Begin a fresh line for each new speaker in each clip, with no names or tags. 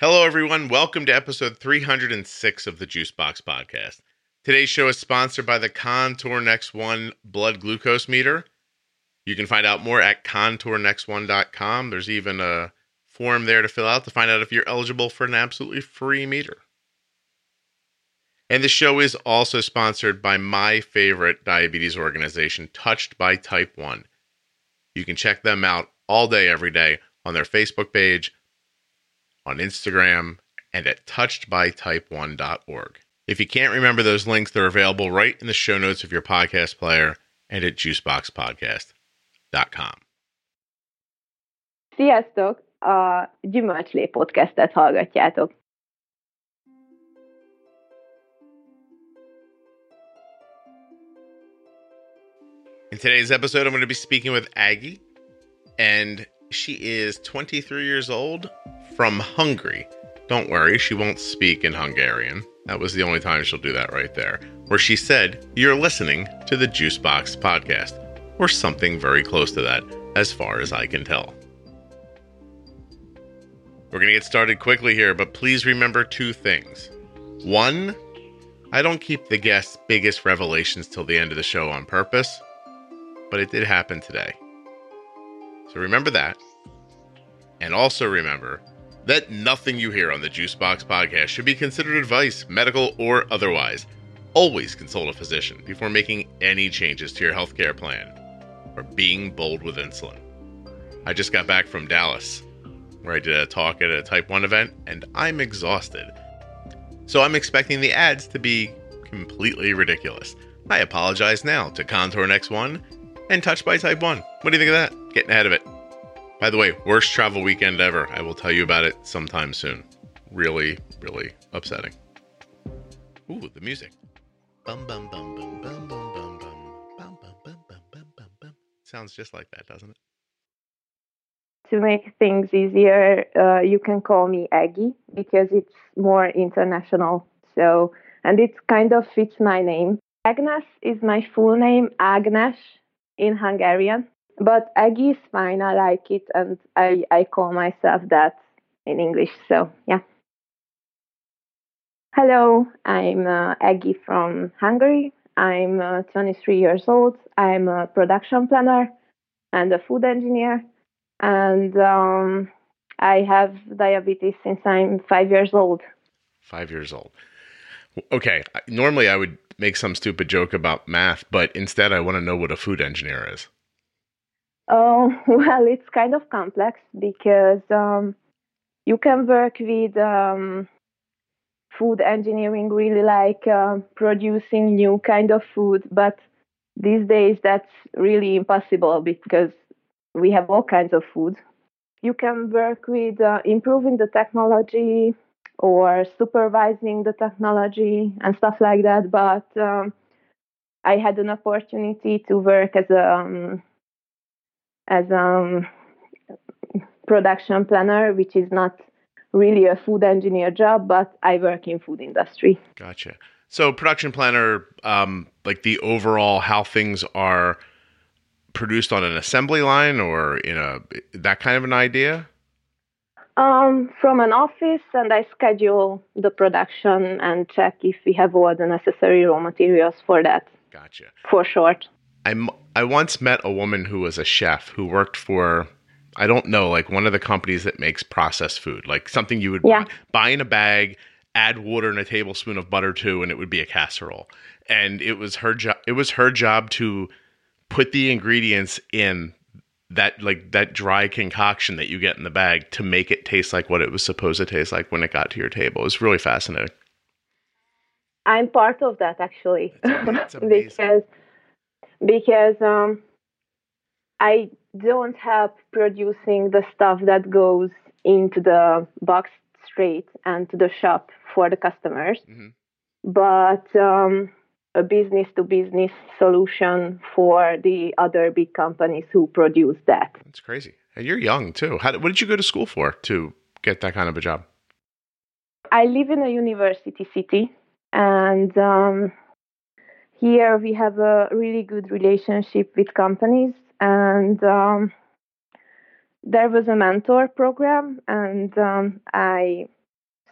Hello, everyone. Welcome to episode 306 of the Juicebox Podcast. Today's show is sponsored by the Contour Next One blood glucose meter. You can find out more at contournext1.com. There's even a form there to fill out to find out if you're eligible for an absolutely free meter. And the show is also sponsored by my favorite diabetes organization, Touched by Type 1. You can check them out all day, every day on their Facebook page, on Instagram, and at touchedbytype1.org. If you can't remember those links, they're available right in the show notes of your podcast player and at juiceboxpodcast.com.
Sziasztok! A Gyümölcslé podcastet hallgatjátok.
In today's episode, I'm going to be speaking with Aggie, and she is 23 years old from Hungary. Don't worry, she won't speak in Hungarian. That was the only time she'll do that right there. Where she said, You're listening to the Juicebox podcast, or something very close to that, as far as I can tell. We're going to get started quickly here, but please remember two things. One, I don't keep the guest's biggest revelations till the end of the show on purpose, but it did happen today. So remember that. And also remember that nothing you hear on the Juicebox podcast should be considered advice, medical or otherwise. Always consult a physician before making any changes to your healthcare plan or being bold with insulin. I just got back from Dallas, where I did a talk at a type 1 event, and I'm exhausted. So I'm expecting the ads to be completely ridiculous. I apologize now to Contour Next One and Touched by Type 1. What do you think of that? Getting ahead of it. By the way, worst travel weekend ever. I will tell you about it sometime soon. Really, really upsetting. Ooh, the music. Bum bum bum bum bum bum bum bum bum bum bum bum bum bum bum. Sounds just like that, doesn't it?
To make things easier, uh, you can call me Aggie because it's more international. So, and it kind of fits my name. Agnes is my full name, Agnes in Hungarian. But Aggie is fine. I like it, and I I call myself that in English. So yeah. Hello, I'm uh, Aggie from Hungary. I'm uh, 23 years old. I'm a production planner and a food engineer, and um, I have diabetes since I'm five years old.
Five years old. Okay. Normally, I would make some stupid joke about math, but instead, I want to know what a food engineer is.
Oh, well, it's kind of complex because um, you can work with um, food engineering, really like uh, producing new kind of food. But these days, that's really impossible because we have all kinds of food. You can work with uh, improving the technology or supervising the technology and stuff like that. But um, I had an opportunity to work as a um, as a um, production planner, which is not really a food engineer job, but I work in food industry.
Gotcha. So production planner, um, like the overall how things are produced on an assembly line or in a that kind of an idea.
Um, from an office, and I schedule the production and check if we have all the necessary raw materials for that.
Gotcha.
For short.
I'm I once met a woman who was a chef who worked for I don't know, like one of the companies that makes processed food, like something you would
Yeah.
buy, buy in a bag, add water and a tablespoon of butter to, and it would be a casserole. And it was her job. It was her job to put the ingredients in that like that dry concoction that you get in the bag to make it taste like what it was supposed to taste like when it got to your table. It was really fascinating.
I'm part of that actually, because because um, I don't help producing the stuff that goes into the box straight and to the shop for the customers,
Mhm.
but um, a business to business solution for the other big companies who produce that.
That's crazy. And you're young too. How, what did you go to school for to get that kind of a job?
I live in a university city, and um, here we have a really good relationship with companies. And um, there was a mentor program, and um, I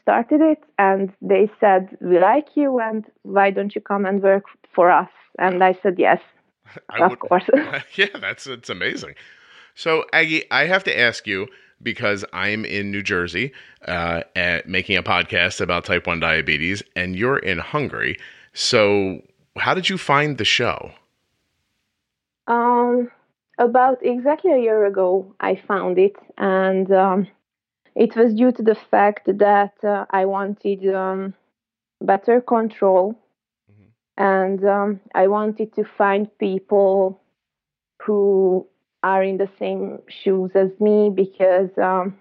started it, and they said, "We like you, and why don't you come and work for us?" And I said, "Yes,
I
of
would-
course."
yeah, that's it's amazing. So Aggie, I have to ask you because I'm in New Jersey, uh, at making a podcast about type one diabetes, and you're in Hungary. So how did you find the show?
Um, about exactly a year ago, I found it, and um, it was due to the fact that uh, I wanted um, better control,
Mhm.
and um, I wanted to find people who are in the same shoes as me because um,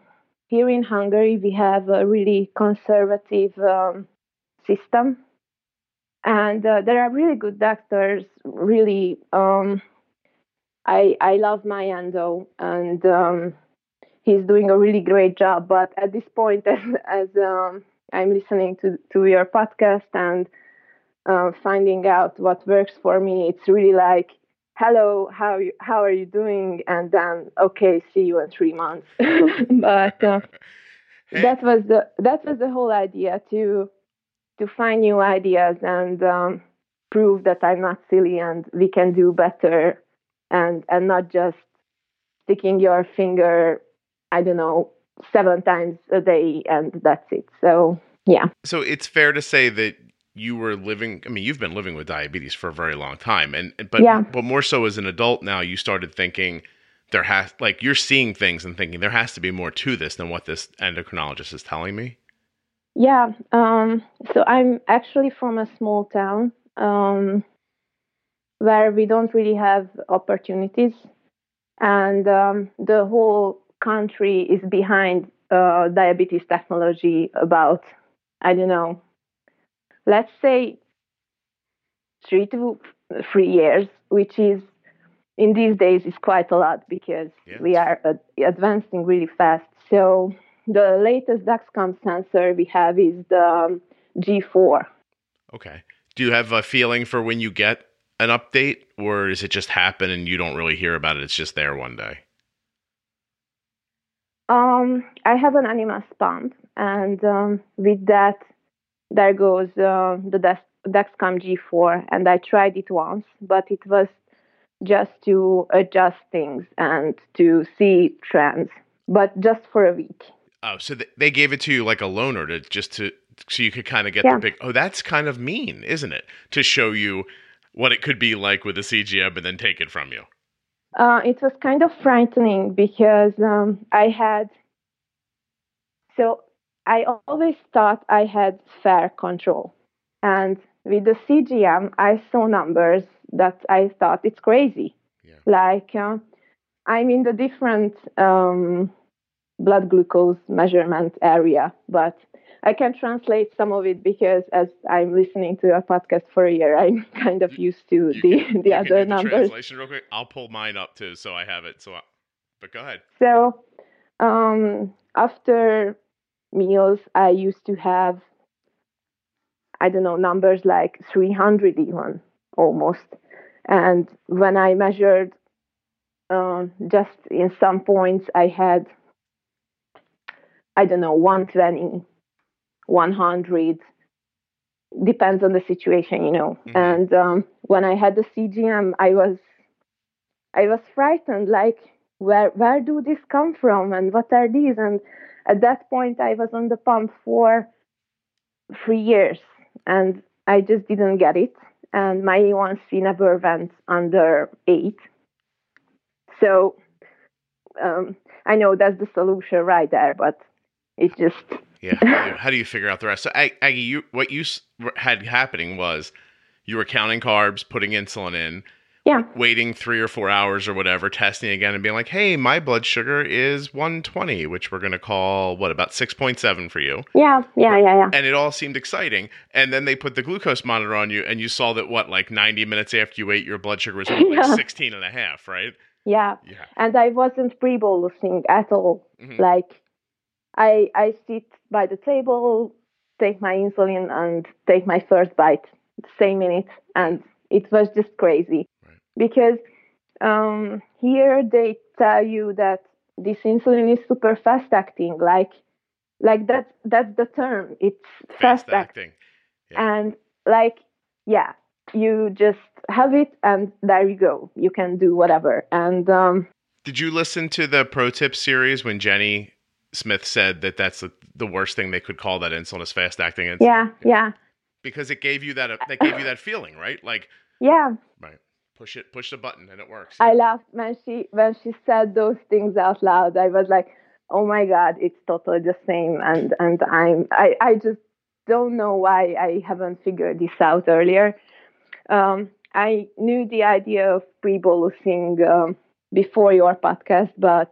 here in Hungary we have a really conservative um, system, and uh, there are really good doctors, really. Um, I I love my endo, and um, he's doing a really great job. But at this point, as, as um, I'm listening to to your podcast and uh, finding out what works for me, it's really like, hello, how you, how are you doing? And then okay, see you in three months. but uh, that was the that was the whole idea to to find new ideas and um, prove that I'm not silly and we can do better and and not just sticking your finger I don't know seven times a day and that's it. So yeah.
so it's fair to say that you were living. I mean, you've been living with diabetes for a very long time, and but
Yeah.
but more so as an adult now, you started thinking there has like you're seeing things and thinking there has to be more to this than what this endocrinologist is telling me.
Yeah, um, so I'm actually from a small town um, where we don't really have opportunities, and um, the whole country is behind uh, diabetes technology about, I don't know, let's say three to three years, which is in these days is quite a lot because we are ad- advancing really fast. So the latest Dexcom sensor we have is the um, G4.
Okay. Do you have a feeling for when you get an update, or does it just happen and you don't really hear about it? It's just there one day.
Um, I have an Animas pump, and um, with that, there goes uh, the Dex- Dexcom G4, and I tried it once, but it was just to adjust things and to see trends, but just for a week.
Oh, so th- they gave it to you like a loaner to just to so you could kind of get
Yeah.
the big. Oh, that's kind of mean, isn't it? To show you what it could be like with a CGM and then take it from you.
Uh, it was kind of frightening because um, I had. So I always thought I had fair control. And with the CGM, I saw numbers that I thought it's crazy.
Yeah.
Like uh, I'm in the different um, blood glucose measurement area, but I can translate some of it because as I'm listening to your podcast for a year, I'm kind of used to
You
the,
can-
the
you can do
other
the
numbers.
Translation real quick. I'll pull mine up too, so I have it. So, I, but go ahead.
So um, after meals, I used to have, I don't know, numbers like 300 even almost. And when I measured um, just in some points, I had, I don't know, 120, 100. Depends on the situation, you know.
Mhm.
And um, when I had the CGM, I was, I was frightened. Like, where where do this come from, and what are these? And at that point, I was on the pump for three years, and I just didn't get it. And my A1C never went under eight. So um, I know that's the solution right there, but it just
Yeah. How do, you, how do you figure out the rest? So, Aggie, you what you had happening was you were counting carbs, putting insulin in,
yeah
waiting three or four hours or whatever, testing again, and being like, "Hey, my blood sugar is 120, which we're going to call what about 6.7 for you."
yeah yeah yeah yeah
And it all seemed exciting. And then they put the glucose monitor on you, and you saw that what, like 90 minutes after you ate, your blood sugar was only
Yeah.
like 16 and a half, right?
yeah.
Yeah.
And I wasn't pre-bolusing at all.
Mhm.
Like I I sit by the table, take my insulin and take my first bite the same minute and it was just crazy.
Right.
Because um, here they tell you that this insulin is super fast acting. Like like that's that's the term. It's fast,
Fast
act,
acting. Yeah.
and like yeah, you just have it, and there you go. You can do whatever. And um,
Did you listen to the pro tip series when Jenny Smith said that that's the, the worst thing they could call that insulin is fast acting insulin?
yeah, yeah,
Because it gave you that that gave you that feeling, right? Like
yeah.
right, push it, push the button, and it works.
I laughed when she when she said those things out loud. I was like, "Oh my god, it's totally the same." And and I'm I I just don't know why I haven't figured this out earlier. Um, I knew the idea of pre-bolusing um, before your podcast, but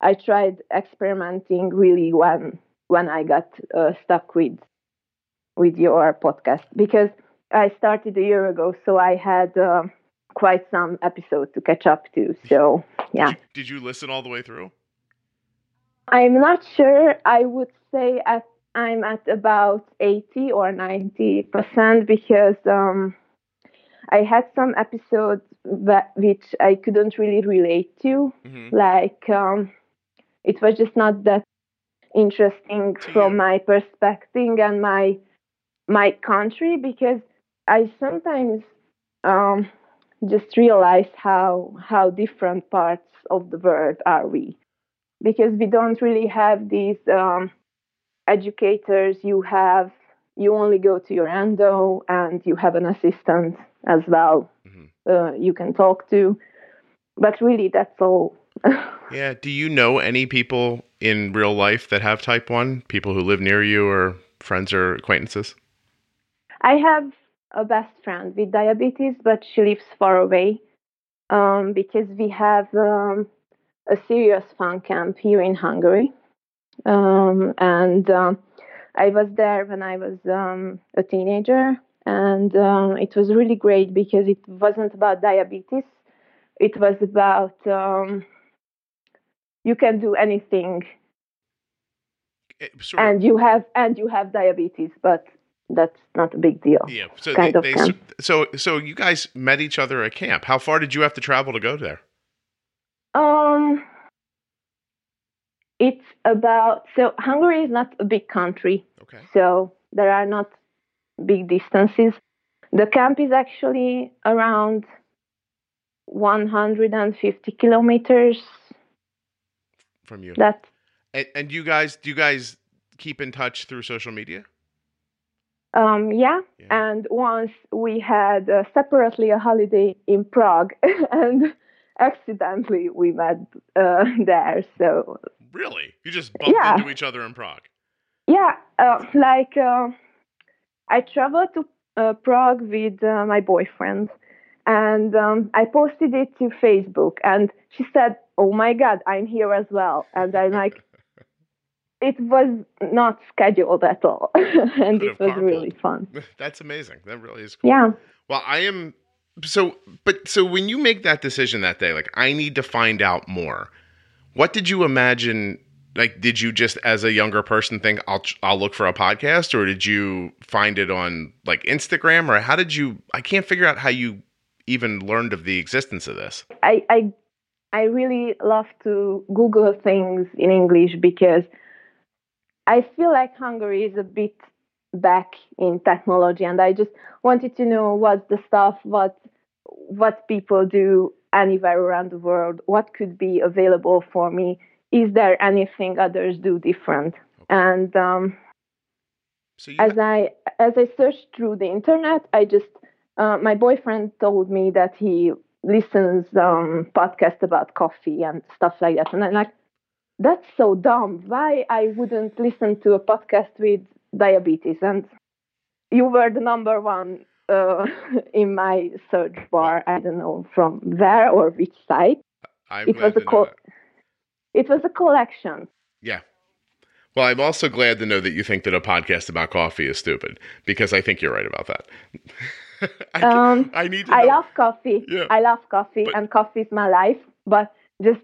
I tried experimenting really when when I got uh, stuck with with your podcast because I started a year ago, so I had. Uh, quite some episodes to catch up to. So yeah,
Did you, listen all the way through?
I'm not sure. I would say at I'm at about 80 or 90 percent because um, I had some episodes that which I couldn't really relate to.
hmm
Like um, it was just not that interesting from my perspective and my my country because I sometimes um, just realize how how different parts of the world are we. Because we don't really have these um, educators you have you only go to your endo and you have an assistant as well
Mhm.
uh, you can talk to. But really that's all
Yeah. Do you know any people in real life that have type one? People who live near you, or friends or acquaintances?
I have a best friend with diabetes, but she lives far away um, because we have um, a serious fun camp here in Hungary. Um, and um, I was there when I was um, a teenager, and um, it was really great because it wasn't about diabetes. It was about you can do anything,
Eh, sort of-
and you have and you have diabetes, but that's not a big deal.
yeah. So
kind
they,
of
they so so you guys met each other at camp. How far did you have to travel to go there?
Um, it's about so Hungary is not a big country,
Okay.
so there are not big distances. The camp is actually around 150 kilometers.
From you.
That
And, and you guys, do you guys keep in touch through social media?
um, yeah.
Yeah.
And once we had uh, separately a holiday in Prague, and accidentally we met uh, there. So
Really? You just bumped
Yeah.
into each other in Prague.
Yeah, uh, like uh, I traveled to uh, Prague with uh, my boyfriend, and um, I posted it to Facebook, and she said, "Oh my God, I'm here as well," and I'm like, "It was not scheduled at all, and it was
carpooled.
really fun."
That's amazing. That really is cool.
Yeah,
Well, I am so but so when you make that decision that day, like I need to find out more. What did you imagine like did you just as a younger person think I'll I'll look for a podcast or did you find it on like Instagram or how did you I can't figure out how you even learned of the existence of this.
I I I really love to Google things in English because I feel like Hungary is a bit back in technology, and I just wanted to know what's the stuff, what what people do anywhere around the world, what could be available for me. Is there anything others do different? And um,
So
as I as I searched through the internet, I just uh, my boyfriend told me that he listens um, podcast about coffee and stuff like that, and I'm like, that's so dumb. Why I wouldn't listen to a podcast with diabetes? And you were the number one uh, in my search bar. I don't know from where or which site.
I'm
It was a co- It was a collection.
Yeah. Well, I'm also glad to know that you think that a podcast about coffee is stupid because I think you're right about that. I,
Um,
I need to
I
know.
love coffee.
Yeah.
I love coffee,
But-
and coffee is my life. But just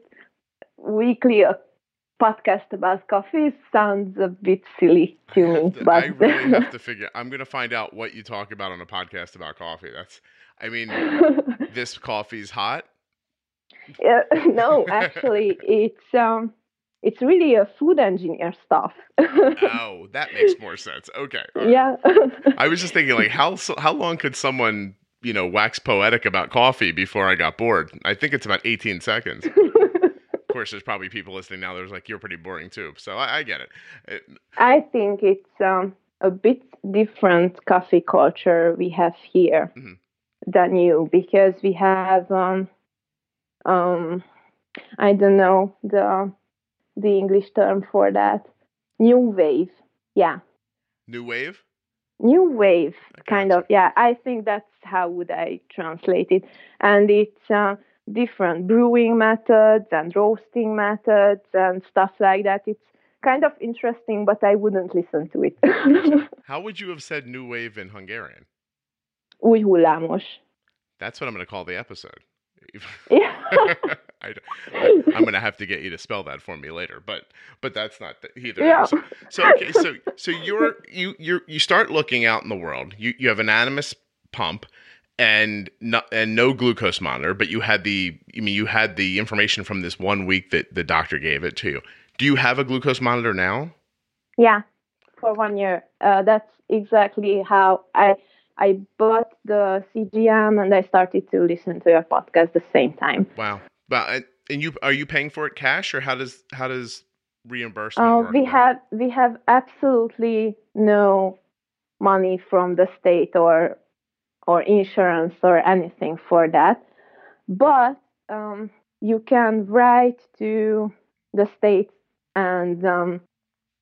weekly a podcast about coffee sounds a bit silly to me.
to-
But
I really have to figure. I'm going to find out what you talk about on a podcast about coffee. That's, I mean, this coffee's hot.
Yeah, no, actually, it's um, it's really a food engineer stuff.
oh, that makes more sense. Okay. right.
yeah.
I was just thinking, like, how how long could someone, you know, wax poetic about coffee before I got bored? I think it's about 18 seconds. Of course, there's probably people listening now. There's like, you're pretty boring too. So I, I get it. it.
I think it's um, a bit different coffee culture we have here
Mhm.
than you because we have um, um, I don't know the the English term for that new wave. Yeah,
New wave.
new wave
I
kind of. Yeah, I think that's how would I translate it, and it's. Uh, different brewing methods and roasting methods and stuff like that it's kind of interesting but i wouldn't listen to it
How would you have said new wave in Hungarian?
új hullámos.
That's what I'm going to call the episode.
Yeah.
I, going to have to get you to spell that for me later, but but that's not the, either.
yeah.
So, so okay, so so you're you you you start looking out in the world. You you have an Animas pump and no, and no glucose monitor, but you had the I mean you had the information from this one week that the doctor gave it to you. Do you have a glucose monitor now?
Yeah, for one year. Uh, that's exactly how I I bought the CGM and I started to listen to your podcast the same time.
Wow. But and- and you are you paying for it cash or how does how does reimbursement
Uh, we have we have absolutely no money from the state or or insurance or anything for that, but um, you can write to the state and um,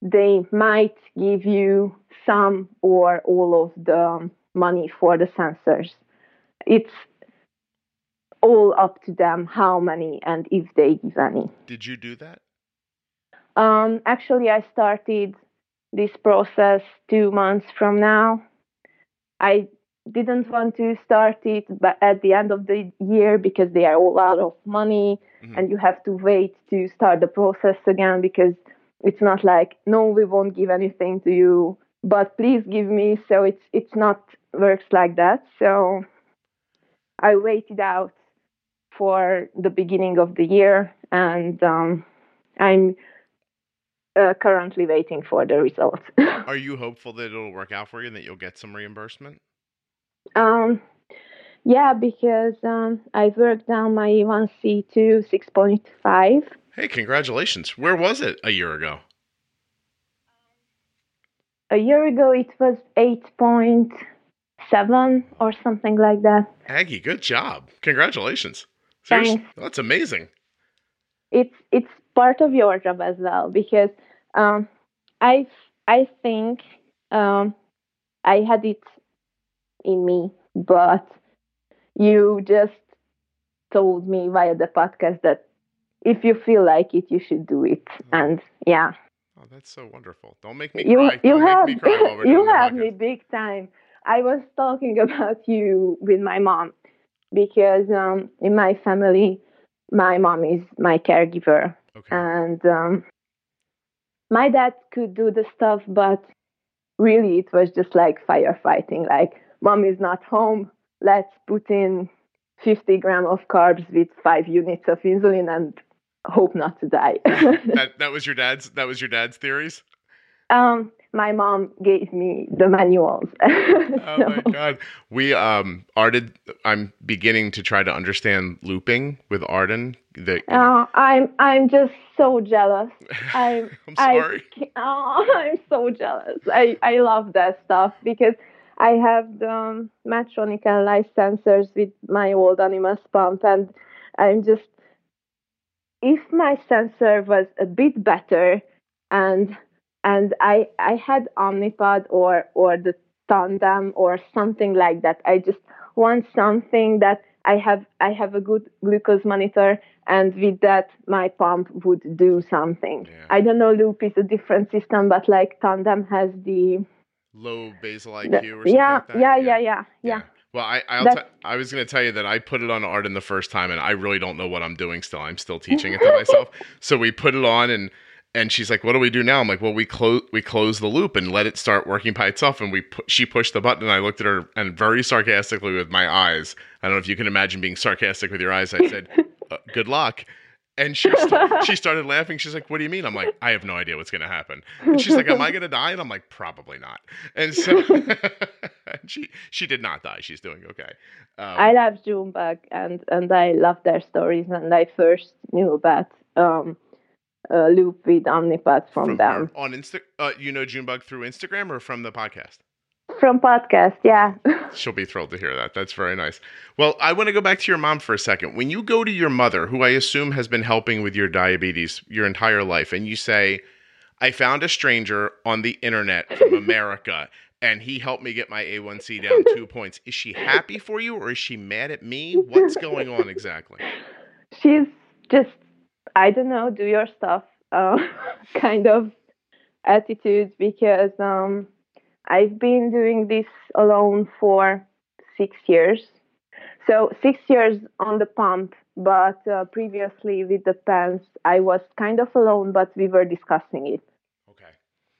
they might give you some or all of the money for the sensors. It's all up to them how many and if they give any.
Did you do that?
Um, actually, I started this process two months from now. I didn't want to start it but at the end of the year because they are all out of money
Mhm.
and you have to wait to start the process again because it's not like no we won't give anything to you but please give me so it's it's not works like that so i waited out for the beginning of the year and um, i'm uh, currently waiting for the results
Are you hopeful that it'll work out for you and that you'll get some reimbursement?
Um, yeah, because um, I worked down my A1C to 6.5.
Hey, congratulations. Where was it a year ago?
A year ago, it was 8.7 or something like that.
Aggie, good job. Congratulations.
Thanks.
that's amazing.
It's it's part of your job as well because um, I I think um, I had it in me, but you just told me via the podcast that if you feel like it, you should do it. And yeah.
Oh, that's so wonderful. Don't make me
you
cry.
you
Don't
have
me cry
you have me big time. I was talking about you with my mom because um, in my family, my mom is my caregiver,
Okay.
and um, my dad could do the stuff, but really it was just like firefighting. Like mom is not home. Let's put in 50 gram of carbs with five units of insulin and hope not to die.
that that was your dad's that was your dad's theories?
Um, my mom gave me the manuals.
Oh my god. We um Arden I'm beginning to try to understand looping with Arden. The know-
uh, I'm I'm just so jealous. I'm
I'm sorry.
ca- oh, I'm so jealous. I I love that stuff because I have the um, Medtronic Enlite sensors with my old Animas pump, and I'm just if my sensor was a bit better and and I I had Omnipod or or the Tandem or something like that. I just want something that I have I have a good glucose monitor and with that my pump would do something.
Yeah.
I don't know Loop is a different system but like Tandem has the,
Low basal IQ
the-
or something
yeah,
like that.
yeah, yeah, yeah, yeah,
Well, I I'll t- I was going to tell you that I put it on Arden the first time, and I really don't know what I'm doing. Still, I'm still teaching it to myself. So we put it on, and and she's like, "What do we do now?" I'm like, "Well, we close we close the loop and let it start working by itself." And we pu- she pushed the button, and I looked at her and very sarcastically with my eyes. I don't know if you can imagine being sarcastic with your eyes. I said, uh, "Good luck." And she st- she started laughing. She's like, "What do you mean?" I'm like, "I have no idea what's gonna happen." And she's like, "Am I gonna die?" And I'm like, "Probably not." And so she she did not die. She's doing okay.
Um, I love Junebug and and I love their stories. And I first knew about um, uh, Loop with Omnipod from, from them
on Insta. Uh, you know Junebug through Instagram or from the podcast?
From podcast, yeah.
She'll be thrilled to hear that. That's very nice. Well, I want to go back to your mom for a second. When you go to your mother, who I assume has been helping with your diabetes your entire life, and you say, I found a stranger on the internet from America and he helped me get my A1C down two points. Is she happy for you or is she mad at me? What's going on exactly?
She's just, I don't know, do your stuff uh, kind of attitude because um, I've been doing this alone for six years. So six years on the pump, but uh, previously with the pants, I was kind of alone, but we were discussing it.
Okay.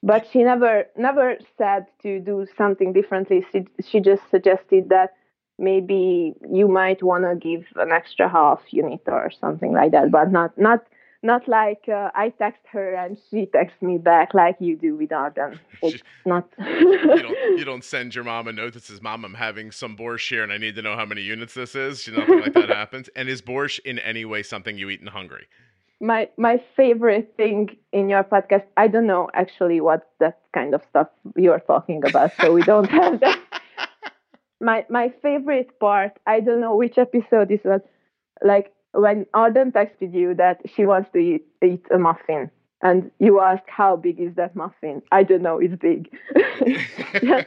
But she never never said to do something differently. She she just suggested that maybe you might want to give an extra half unit or something like that, but not not not like uh, I text her and she texts me back like you do with Arden. It's not.
you, don't, you don't send your mom a note that says, "Mom, I'm having some borscht here, and I need to know how many units this is." Nothing like that happens. And is borscht in any way something you eat in Hungary?
My my favorite thing in your podcast. I don't know actually what that kind of stuff you're talking about, so we don't have that. My my favorite part. I don't know which episode this was. Like when Arden texted you that she wants to eat, eat a muffin, and you ask how big is that muffin? I don't know, it's big.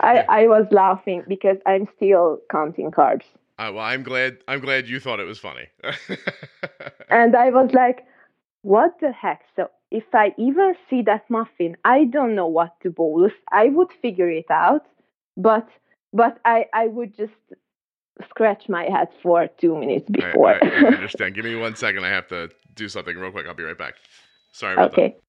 I I was laughing because I'm still counting carbs.
Uh, well, I'm glad I'm glad you thought it was funny.
and I was like, what the heck? So if I even see that muffin, I don't know what to bolus. I would figure it out, but but I I would just scratch my head for two minutes before. I,
I, I understand. Give me one second. I have to do something real quick. I'll be right back. Sorry about
okay.
that.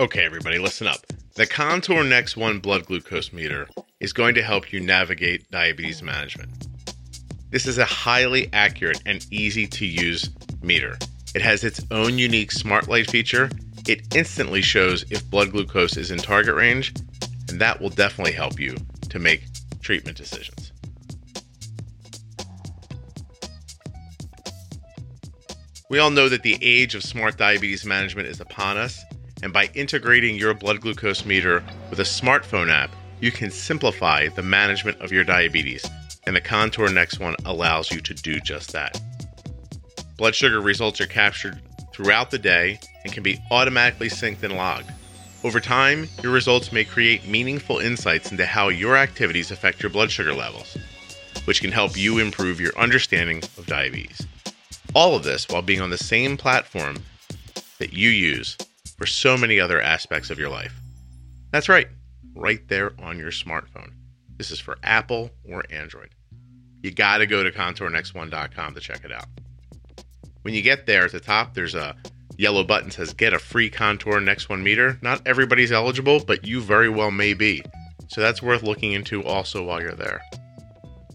Okay, everybody, listen up. The Contour Next One blood glucose meter is going to help you navigate diabetes management. This is a highly accurate and easy to use meter. It has its own unique smart light feature. It instantly shows if blood glucose is in target range and that will definitely help you to make treatment decisions. We all know that the age of smart diabetes management is upon us, and by integrating your blood glucose meter with a smartphone app, you can simplify the management of your diabetes, and the Contour Next One allows you to do just that. Blood sugar results are captured throughout the day and can be automatically synced and logged. Over time, your results may create meaningful insights into how your activities affect your blood sugar levels, which can help you improve your understanding of diabetes. All of this while being on the same platform that you use for so many other aspects of your life. That's right, right there on your smartphone. This is for Apple or Android. You got to go to contournext1.com to check it out. When you get there at the top, there's a yellow button says get a free contour next one meter. Not everybody's eligible, but you very well may be. So that's worth looking into also while you're there.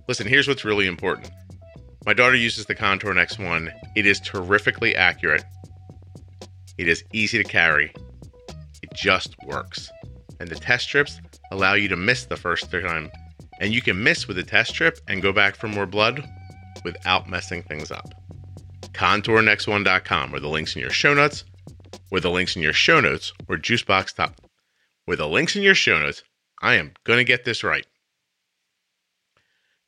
Listen, here's what's really important. My daughter uses the Contour Next One. It is terrifically accurate. It is easy to carry. It just works. And the test strips allow you to miss the first time. And you can miss with a test strip and go back for more blood without messing things up contournext1.com, or the links in your show notes, or the links in your show notes, or juicebox top, where the links in your show notes. I am going to get this right.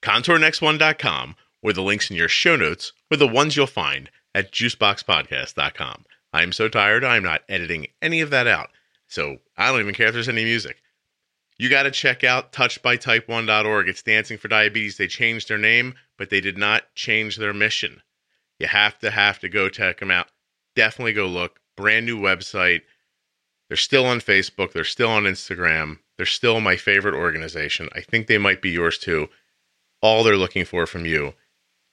Contournext1.com, or the links in your show notes, or the ones you'll find at juiceboxpodcast.com. I'm so tired, I'm not editing any of that out. So I don't even care if there's any music. You got to check out touchedbytype1.org. It's Dancing for Diabetes. They changed their name, but they did not change their mission. You have to have to go check them out. Definitely go look. Brand new website. They're still on Facebook. They're still on Instagram. They're still my favorite organization. I think they might be yours too. All they're looking for from you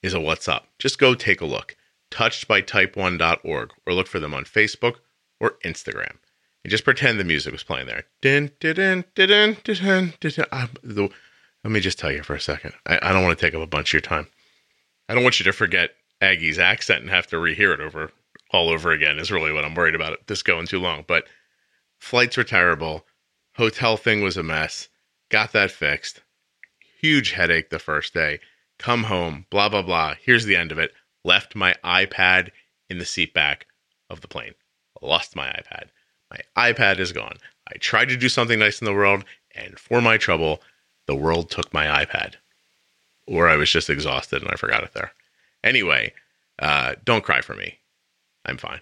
is a what's up. Just go take a look. Touchedbytype1.org or look for them on Facebook or Instagram. And just pretend the music was playing there. Let me just tell you for a second. I, I don't want to take up a bunch of your time. I don't want you to forget Aggie's accent and have to rehear it over all over again. Is really what I'm worried about. This going too long, but flights were terrible. Hotel thing was a mess. Got that fixed. Huge headache the first day. Come home. Blah blah blah. Here's the end of it. Left my iPad in the seat back of the plane. Lost my iPad. My iPad is gone. I tried to do something nice in the world, and for my trouble, the world took my iPad. Or I was just exhausted and I forgot it there. Anyway, uh, don't cry for me. I'm fine.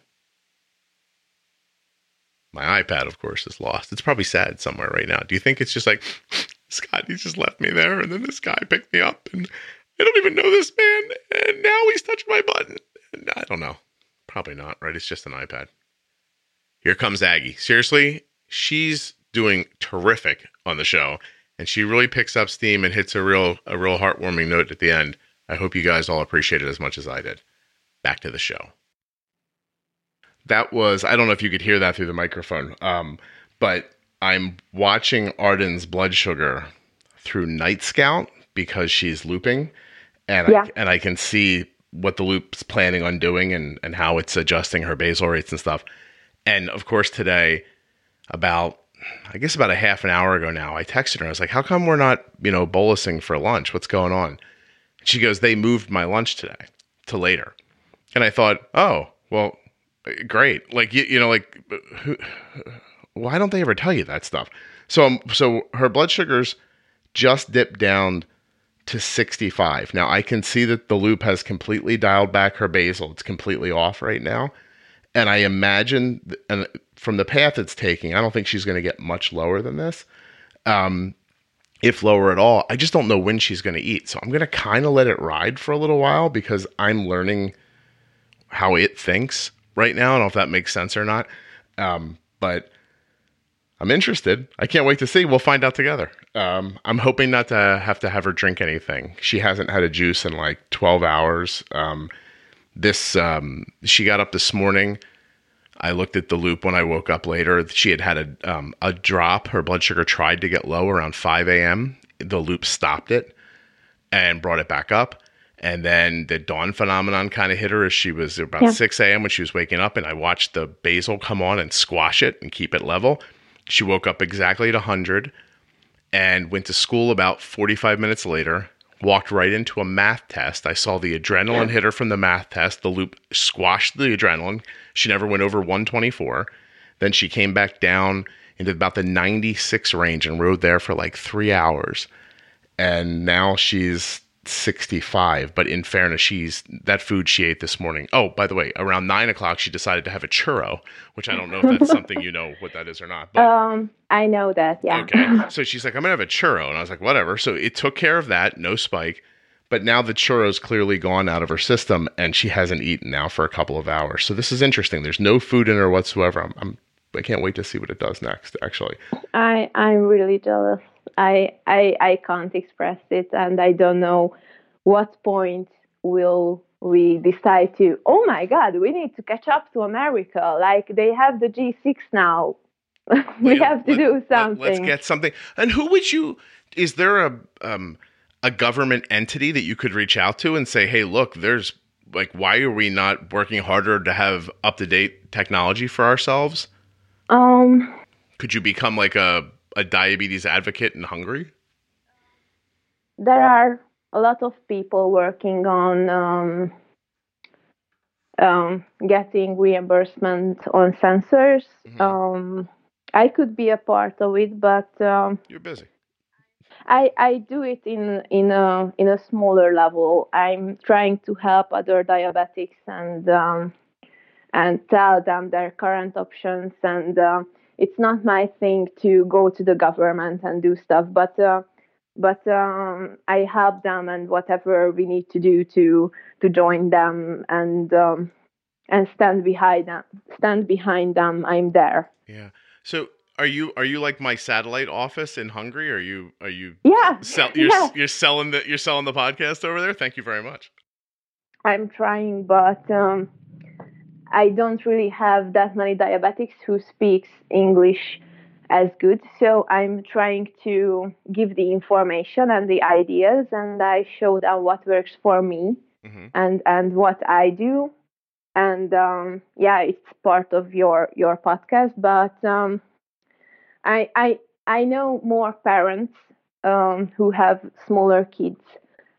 My iPad, of course, is lost. It's probably sad somewhere right now. Do you think it's just like, Scott, he just left me there, and then this guy picked me up, and I don't even know this man, and now he's touching my button? And I don't know. Probably not, right? It's just an iPad. Here comes Aggie. Seriously, she's doing terrific on the show, and she really picks up steam and hits a real a real heartwarming note at the end. I hope you guys all appreciate it as much as I did. Back to the show. That was I don't know if you could hear that through the microphone, um, but I'm watching Arden's blood sugar through Nightscout because she's looping, and
Yeah.
I, and I can see what the loop's planning on doing and and how it's adjusting her basal rates and stuff. And of course, today, about I guess about a half an hour ago now, I texted her. I was like, "How come we're not, you know, bolusing for lunch? What's going on?" She goes, "They moved my lunch today to later." And I thought, "Oh, well, great. Like you, you know, like who, why don't they ever tell you that stuff?" So, um, so her blood sugars just dipped down to 65. Now I can see that the loop has completely dialed back her basal. It's completely off right now. And I imagine, and from the path it's taking, I don't think she's going to get much lower than this, um, if lower at all. I just don't know when she's going to eat. So I'm going to kind of let it ride for a little while because I'm learning how it thinks right now. I don't know if that makes sense or not. Um, but I'm interested. I can't wait to see. We'll find out together. Um, I'm hoping not to have to have her drink anything. She hasn't had a juice in like 12 hours. Um, this um, she got up this morning. I looked at the loop when I woke up later. She had had a um, a drop. Her blood sugar tried to get low around 5 a.m. The loop stopped it and brought it back up. And then the dawn phenomenon kind of hit her as she was about
Yeah.
6 a.m. when she was waking up. And I watched the basal come on and squash it and keep it level. She woke up exactly at 100 and went to school about 45 minutes later. Walked right into a math test. I saw the adrenaline hit her from the math test. The loop squashed the adrenaline. She never went over 124. Then she came back down into about the 96 range and rode there for like three hours. And now she's 65. But in fairness, she's that food she ate this morning. Oh, by the way, around nine o'clock, she decided to have a churro, which I don't know if that's something you know what that is or not. But
Um, I know that. Yeah.
Okay. So she's like, I'm gonna have a churro, and I was like, whatever. So it took care of that, no spike. But now the churro's clearly gone out of her system, and she hasn't eaten now for a couple of hours. So this is interesting. There's no food in her whatsoever. I'm, I'm I can't wait to see what it does next. Actually,
I I'm really jealous. I I I can't express it, and I don't know what point will we decide to. Oh my God, we need to catch up to America. Like they have the G6 now. we
Yeah,
have to
let-
do
let-
something.
let's get something. And who would you? Is there a um a government entity that you could reach out to and say, hey, look, there's like, why are we not working harder to have up to date technology for ourselves?
um,
Could you become like a a diabetes advocate in Hungary?
there are a lot of people working on um, um, getting reimbursement on sensors.
Mhm.
Um, I could be a part of it, but um,
You're busy.
I, I do it in in a in a smaller level. I'm trying to help other diabetics and um, and tell them their current options. And uh, it's not my thing to go to the government and do stuff, but uh, but um, I help them and whatever we need to do to to join them and um, and stand behind them. Stand behind them. I'm there.
Yeah. So are you are you like my satellite office in Hungary? Are you are you
Yeah.
sell, you're
yeah.
you're selling the you're selling the podcast over there? Thank you very much.
I'm trying, but um, I don't really have that many diabetics who speaks English as good. So I'm trying to give the information and the ideas, and I show them what works for me.
hmm
and and what I do. And um, yeah, it's part of your your podcast. But um, I I I know more parents um, who have smaller kids,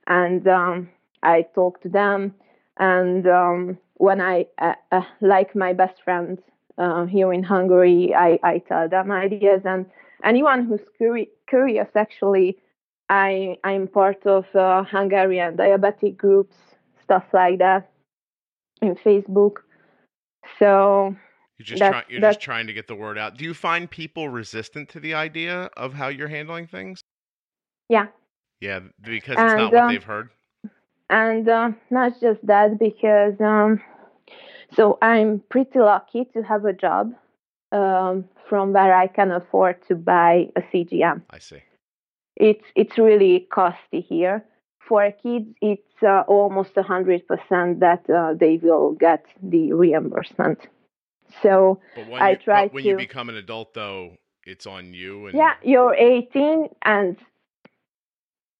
and um, I talk to them. And um, when I uh, uh, like my best friend uh, here in Hungary, I, I tell them ideas. And anyone who's curi- curious, actually, I I'm part of uh, Hungarian diabetic groups, stuff like that, in Facebook. So
You're just
That's-
trying. You're
that's-
just trying to get the word out. Do you find people resistant to the idea of how you're handling things?
yeah,
Yeah, because it's not
And,
what
uh,
they've heard.
and uh, not just that, because um, so I'm pretty lucky to have a job um, from where I can afford to buy a CGM.
I see.
It's it's really costly here. For kids, it's uh, almost a hundred percent that uh, they will get the reimbursement. So
when,
I
you,
try
but when you become an adult, though, it's on you. And
yeah, you're 18, and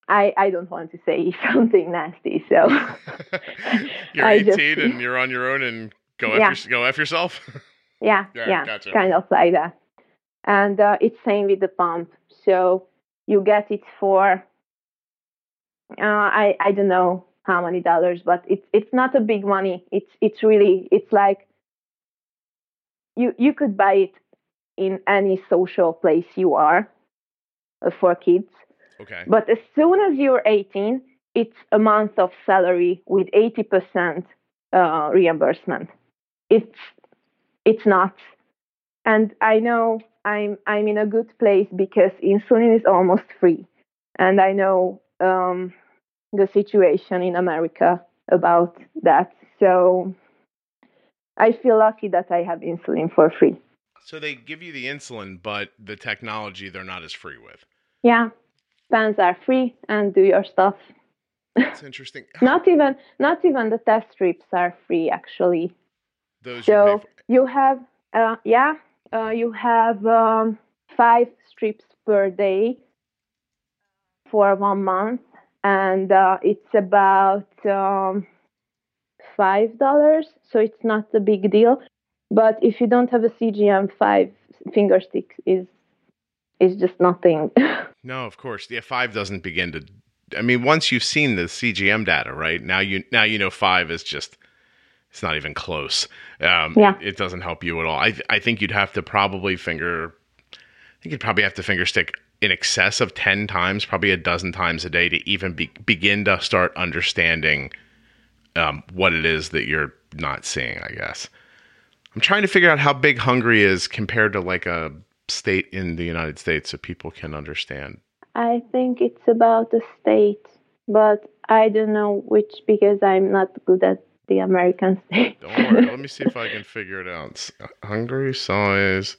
I I don't want to say something nasty. So
you're
I
18
just-
and you're on your own and go
Yeah.
f your, go f yourself.
yeah,
Yeah,
yeah,
gotcha.
kind of like that. And uh, it's same with the pump. So you get it for uh, I I don't know how many dollars, but it's it's not a big money. It's it's really it's like you you could buy it in any social place you are uh, for kids.
okay.
But as soon as you're 18, it's a month of salary with 80% uh, reimbursement. It's it's not, and I know I'm I'm in a good place because insulin is almost free, and I know um, the situation in America about that. So I feel lucky that I have insulin for free.
So they give you the insulin, but the technology they're not as free with.
Yeah, pens are free and do your stuff.
It's interesting.
Not even not even the test strips are free actually.
Those you
So
for.
you have uh, yeah uh, you have um, five strips per day for one month, and uh, it's about um, five dollars. So it's not a big deal. But if you don't have a CGM, five finger sticks is is just nothing.
No, of course. Yeah, five doesn't begin to. I mean, once you've seen the CGM data, right now you now you know five is just. It's not even close. Um,
Yeah.
it, it doesn't help you at all. I I think you'd have to probably finger. I think you'd probably have to finger stick in excess of ten times, probably a dozen times a day to even be, begin to start understanding um, what it is that you're not seeing. I guess. I'm trying to figure out how big Hungary is compared to like a state in the United States, so people can understand.
I think it's about the state, but I don't know which because I'm not good at the American state.
Don't worry. Let me see if I can figure it out. Hungary size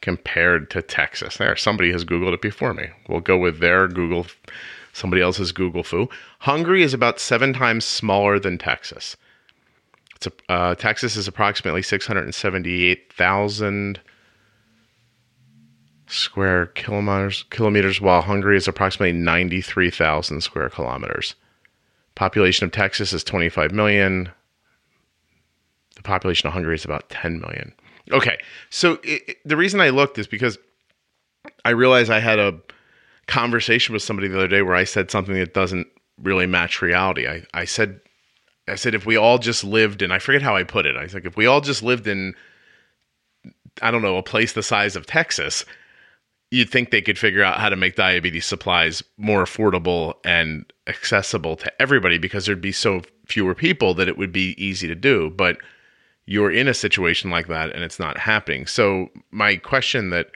compared to Texas. There, somebody has Googled it before me. We'll go with their Google, somebody else's Google foo. Hungary is about seven times smaller than Texas. It's a, uh, Texas is approximately 678,000 square kilometers, kilometers, while Hungary is approximately 93,000 square kilometers. Population of Texas is 25 million the population of Hungary is about 10 million. Okay, so it, it- the reason I looked is because I realized I had a conversation with somebody the other day where I said something that doesn't really match reality. I, I said, I said if we all just lived in, I forget how I put it. I was like, if we all just lived in, I don't know, a place the size of Texas, you'd think they could figure out how to make diabetes supplies more affordable and accessible to everybody because there'd be so fewer people that it would be easy to do. But you're in a situation like that and it's not happening. So my question that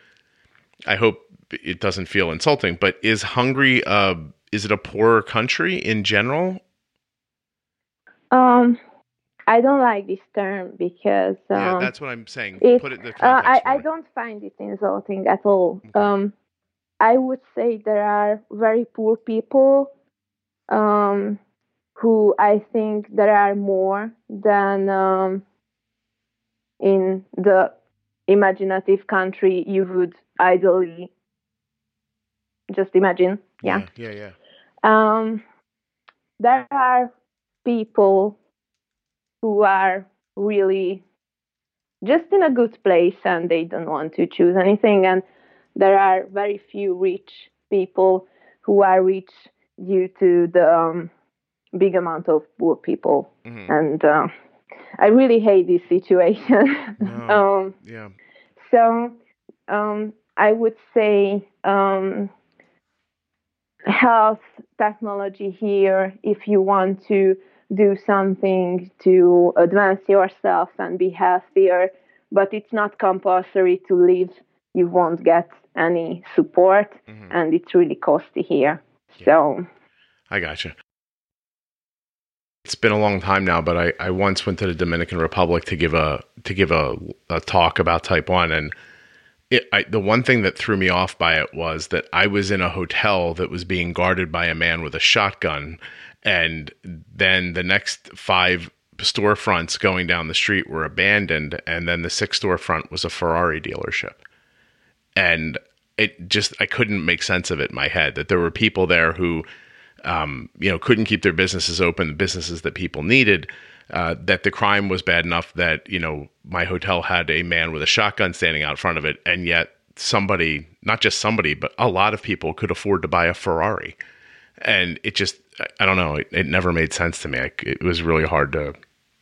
I hope it doesn't feel insulting, but is Hungary uh is it a poorer country in general?
Um, I don't like this term because
yeah,
um,
that's what I'm saying.
it-
Put it in the
uh. I, I don't find it insulting at all.
Okay.
Um, I would say there are very poor people um, who I think there are more than um, in the imaginative country you would ideally just imagine. Yeah.
yeah, yeah.
Um, there are people who are really just in a good place and they don't want to choose anything. And there are very few rich people who are rich due to the um, big amount of poor people. Mm-hmm. And uh, I really hate this situation.
No. um, yeah.
So um, I would say um, health technology here if you want to do something to advance yourself and be healthier, but it's not compulsory to live. You won't get any support, mm-hmm. and it's really costly here. Yeah. So,
I gotcha. It's been a long time now, but I, I once went to the Dominican Republic to give a to give a, a talk about type one, and it, I, the one thing that threw me off by it was that I was in a hotel that was being guarded by a man with a shotgun, and then the next five storefronts going down the street were abandoned, and then the sixth storefront was a Ferrari dealership, and it just I couldn't make sense of it in my head that there were people there who, um, you know, couldn't keep their businesses open, the businesses that people needed uh, that the crime was bad enough that you know my hotel had a man with a shotgun standing out front of it, and yet somebody, not just somebody, but a lot of people could afford to buy a Ferrari, and it just I don't know, it, it never made sense to me. I, it was really hard to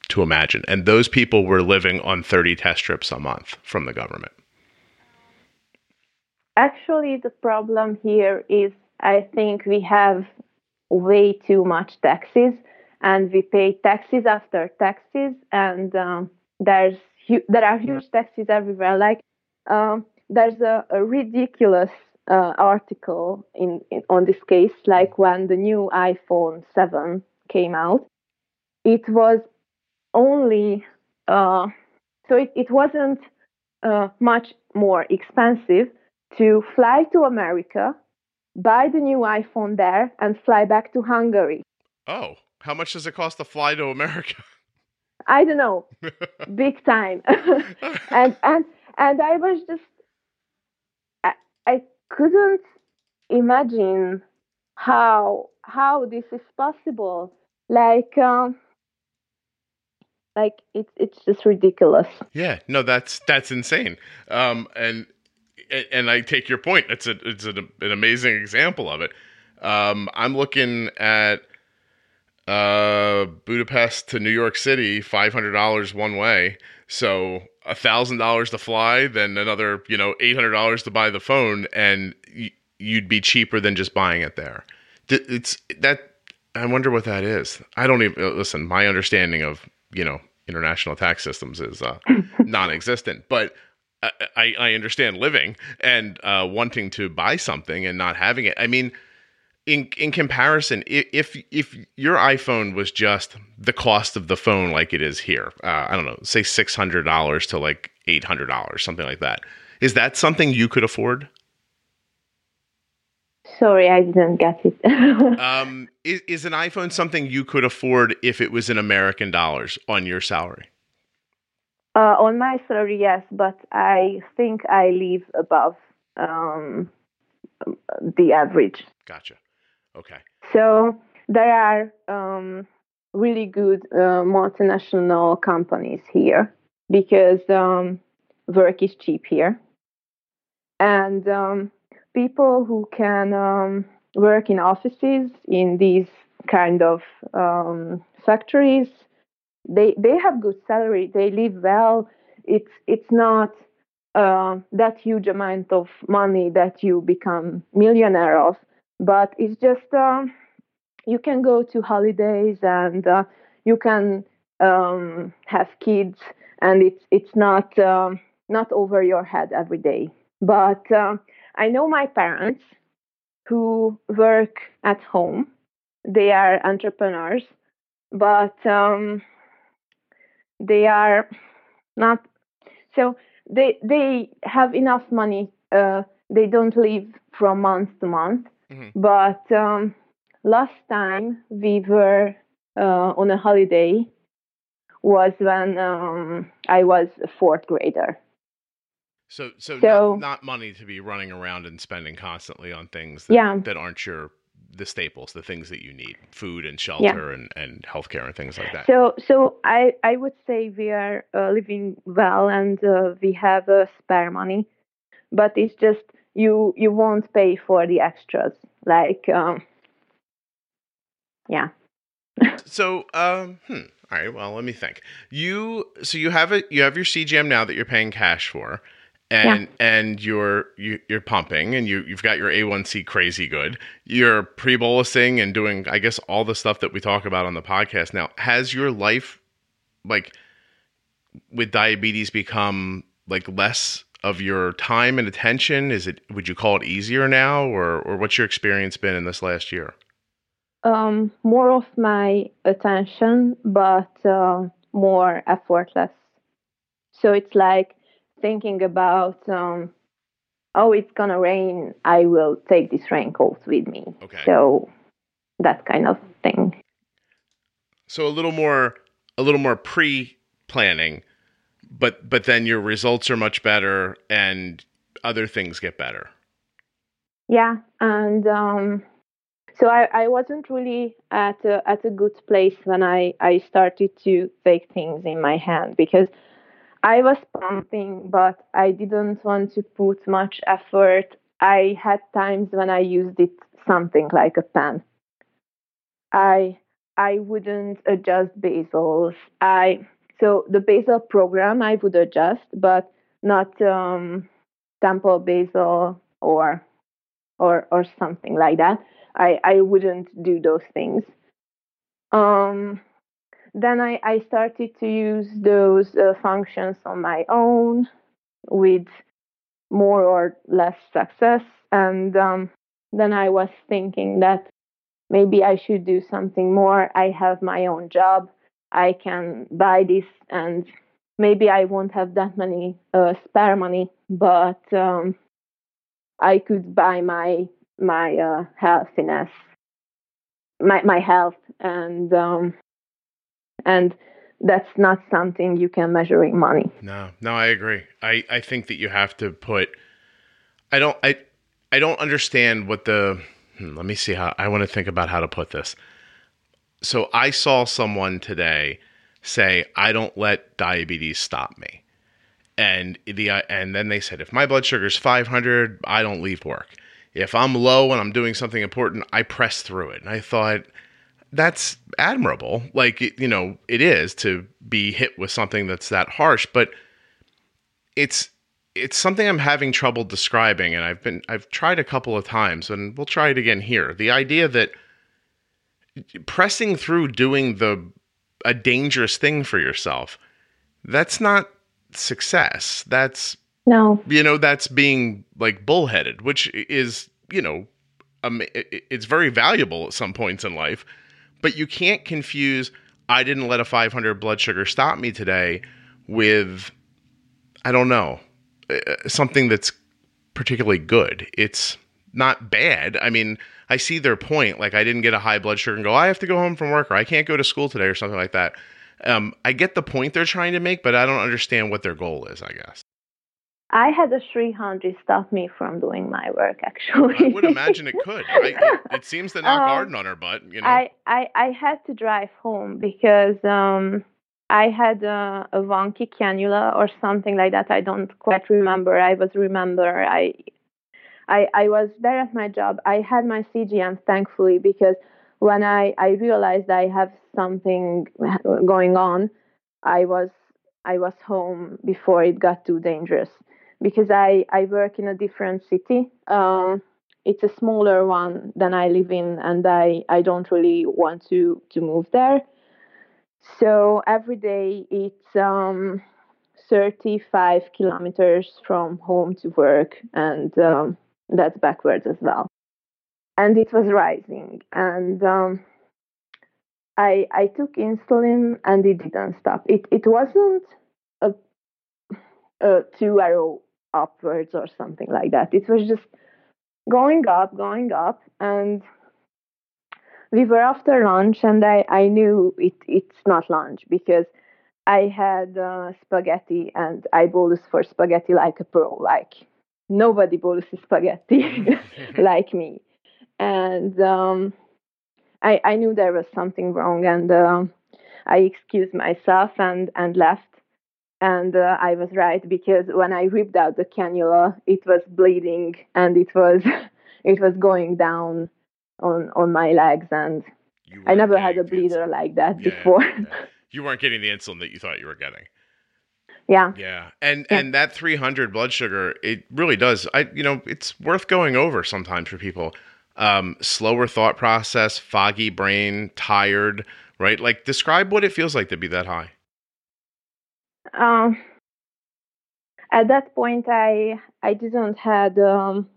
to imagine, and those people were living on thirty test strips a month from the government.
Actually, the problem here is I think we have way too much taxes and we pay taxes after taxes, and um, there's hu- there are huge taxes everywhere. Like um, there's a, a ridiculous uh, article in, in, on this case, like when the new iPhone 7 came out, it was only uh, so it, it wasn't uh, much more expensive to fly to America, buy the new iPhone there, and fly back to Hungary.
Oh. How much does it cost to fly to America?
I don't know, big time. and and and I was just, I, I couldn't imagine how how this is possible. Like um, like it's it's just ridiculous.
Yeah, no, that's that's insane. Um, and and I take your point. It's a it's an, an amazing example of it. Um, I'm looking at uh, Budapest to New York City, five hundred dollars one way. So a thousand dollars to fly, then another you know eight hundred dollars to buy the phone, and y- you'd be cheaper than just buying it there. It's that. I wonder what that is. I don't even uh, listen. My understanding of you know international tax systems is uh, non-existent, but. I, I understand living and uh, wanting to buy something and not having it. I mean, in in comparison, if if your iPhone was just the cost of the phone like it is here, uh, I don't know, say six hundred dollars to like eight hundred dollars, something like that, is that something you could afford?
Sorry, I didn't get it.
um, is, is an iPhone something you could afford if it was in American dollars on your salary?
Uh, on my salary, yes, but I think I live above um, the average.
Gotcha. Okay.
So there are um, really good uh, multinational companies here because um, work is cheap here. And um, people who can um, work in offices in these kind of um, factories, they, they have good salary, they live well. It's, it's not uh, that huge amount of money that you become millionaire of but it's just uh, you can go to holidays and uh, you can um, have kids and it's it's not um, not over your head every day. But uh, i know my parents who work at home. They are entrepreneurs but um, they are not so they they have enough money uh, they don't live from month to month Mm-hmm. But um, last time we were uh, on a holiday was when um, I was a fourth grader.
So, so, so not, not, money to be running around and spending constantly on things that,
yeah.
that aren't your the staples, the things that you need, food and shelter yeah. and, and healthcare and things like that.
So, so I, I would say we are uh, living well and uh, we have uh, spare money, but it's just you you won't pay for the extras. Like, um, yeah.
so, um, hmm. All right. Well, let me think. You so you have it. You have your CGM now that you're paying cash for and yeah. and you're you, you're pumping and you you've got your A1C crazy good. You're pre-bolusing and doing I guess all the stuff that we talk about on the podcast now. Has your life like with diabetes become like less of your time and attention? Is it would you call it easier now or or what's your experience been in this last year?
Um more of my attention but uh, more effortless. So it's like thinking about um, oh it's gonna rain i will take this raincoat with me
okay
so that kind of thing
so a little more a little more pre planning but but then your results are much better and other things get better
yeah and um, so I, I wasn't really at a, at a good place when I, I started to take things in my hand because I was pumping, but I didn't want to put much effort. I had times when I used it something like a pen. I I wouldn't adjust basals. I so the basal program I would adjust, but not um, temple basal or or or something like that. I I wouldn't do those things. Um, then I, I started to use those uh, functions on my own with more or less success. And um, then I was thinking that maybe I should do something more. I have my own job. I can buy this, and maybe I won't have that many uh, spare money, but um, I could buy my my uh, healthiness, my my health, and um, and that's not something you can measure in money.
No, no, I agree. I, I think that you have to put. I don't. I I don't understand what the. Hmm, let me see how I want to think about how to put this. So I saw someone today say, "I don't let diabetes stop me," and the uh, and then they said, "If my blood sugar is 500, I don't leave work. If I'm low and I'm doing something important, I press through it." And I thought that's admirable. Like, you know, it is to be hit with something that's that harsh, but it's it's something I'm having trouble describing and I've been I've tried a couple of times and we'll try it again here. The idea that pressing through doing the a dangerous thing for yourself, that's not success. That's
no.
You know, that's being like bullheaded, which is, you know, um, it's very valuable at some points in life but you can't confuse I didn't let a 500 blood sugar stop me today with I don't know, uh, something that's particularly good. It's not bad. I mean, I see their point. Like I didn't get a high blood sugar and go, I have to go home from work or I can't go to school today or something like that. Um, I get the point they're trying to make, but I don't understand what their goal is, I guess.
I had a 300 stop me from doing my work, actually.
I would imagine it could. I, it, seems to knock um, Arden on her butt, you know.
I, I, I had to drive home because um, I had a, a wonky cannula or something like that. I don't quite remember. I was remember I, I, I was there at my job. I had my CGM, thankfully, because when I, I realized I have something going on, I was I was home before it got too dangerous because I, I work in a different city. Um, it's a smaller one than I live in, and I, I don't really want to, to move there. So every day it's um, 35 kilometers from home to work, and um, that's backwards as well. And it was rising, and um, I I took insulin, and it didn't stop. It it wasn't a, a two arrow upwards or something like that. It was just going up, going up, and we were after lunch, and I, I knew it, it's not lunch because I had uh, spaghetti and bolus for spaghetti like a pro. Like nobody boluses spaghetti like me. and um, I, I knew there was something wrong, and uh, I excused myself and and left. And uh, I was right because when I ripped out the cannula, it was bleeding and it was it was going down on on my legs, and I never had a bleeder like that yeah, before.
You weren't getting the insulin that you thought you were getting.
Yeah.
Yeah. And yeah. and that 300 blood sugar, it really does. I you know, it's worth going over sometimes for people. Um, slower thought process, foggy brain, tired, right? Like describe what it feels like to be that high.
Um at that point I I didn't had um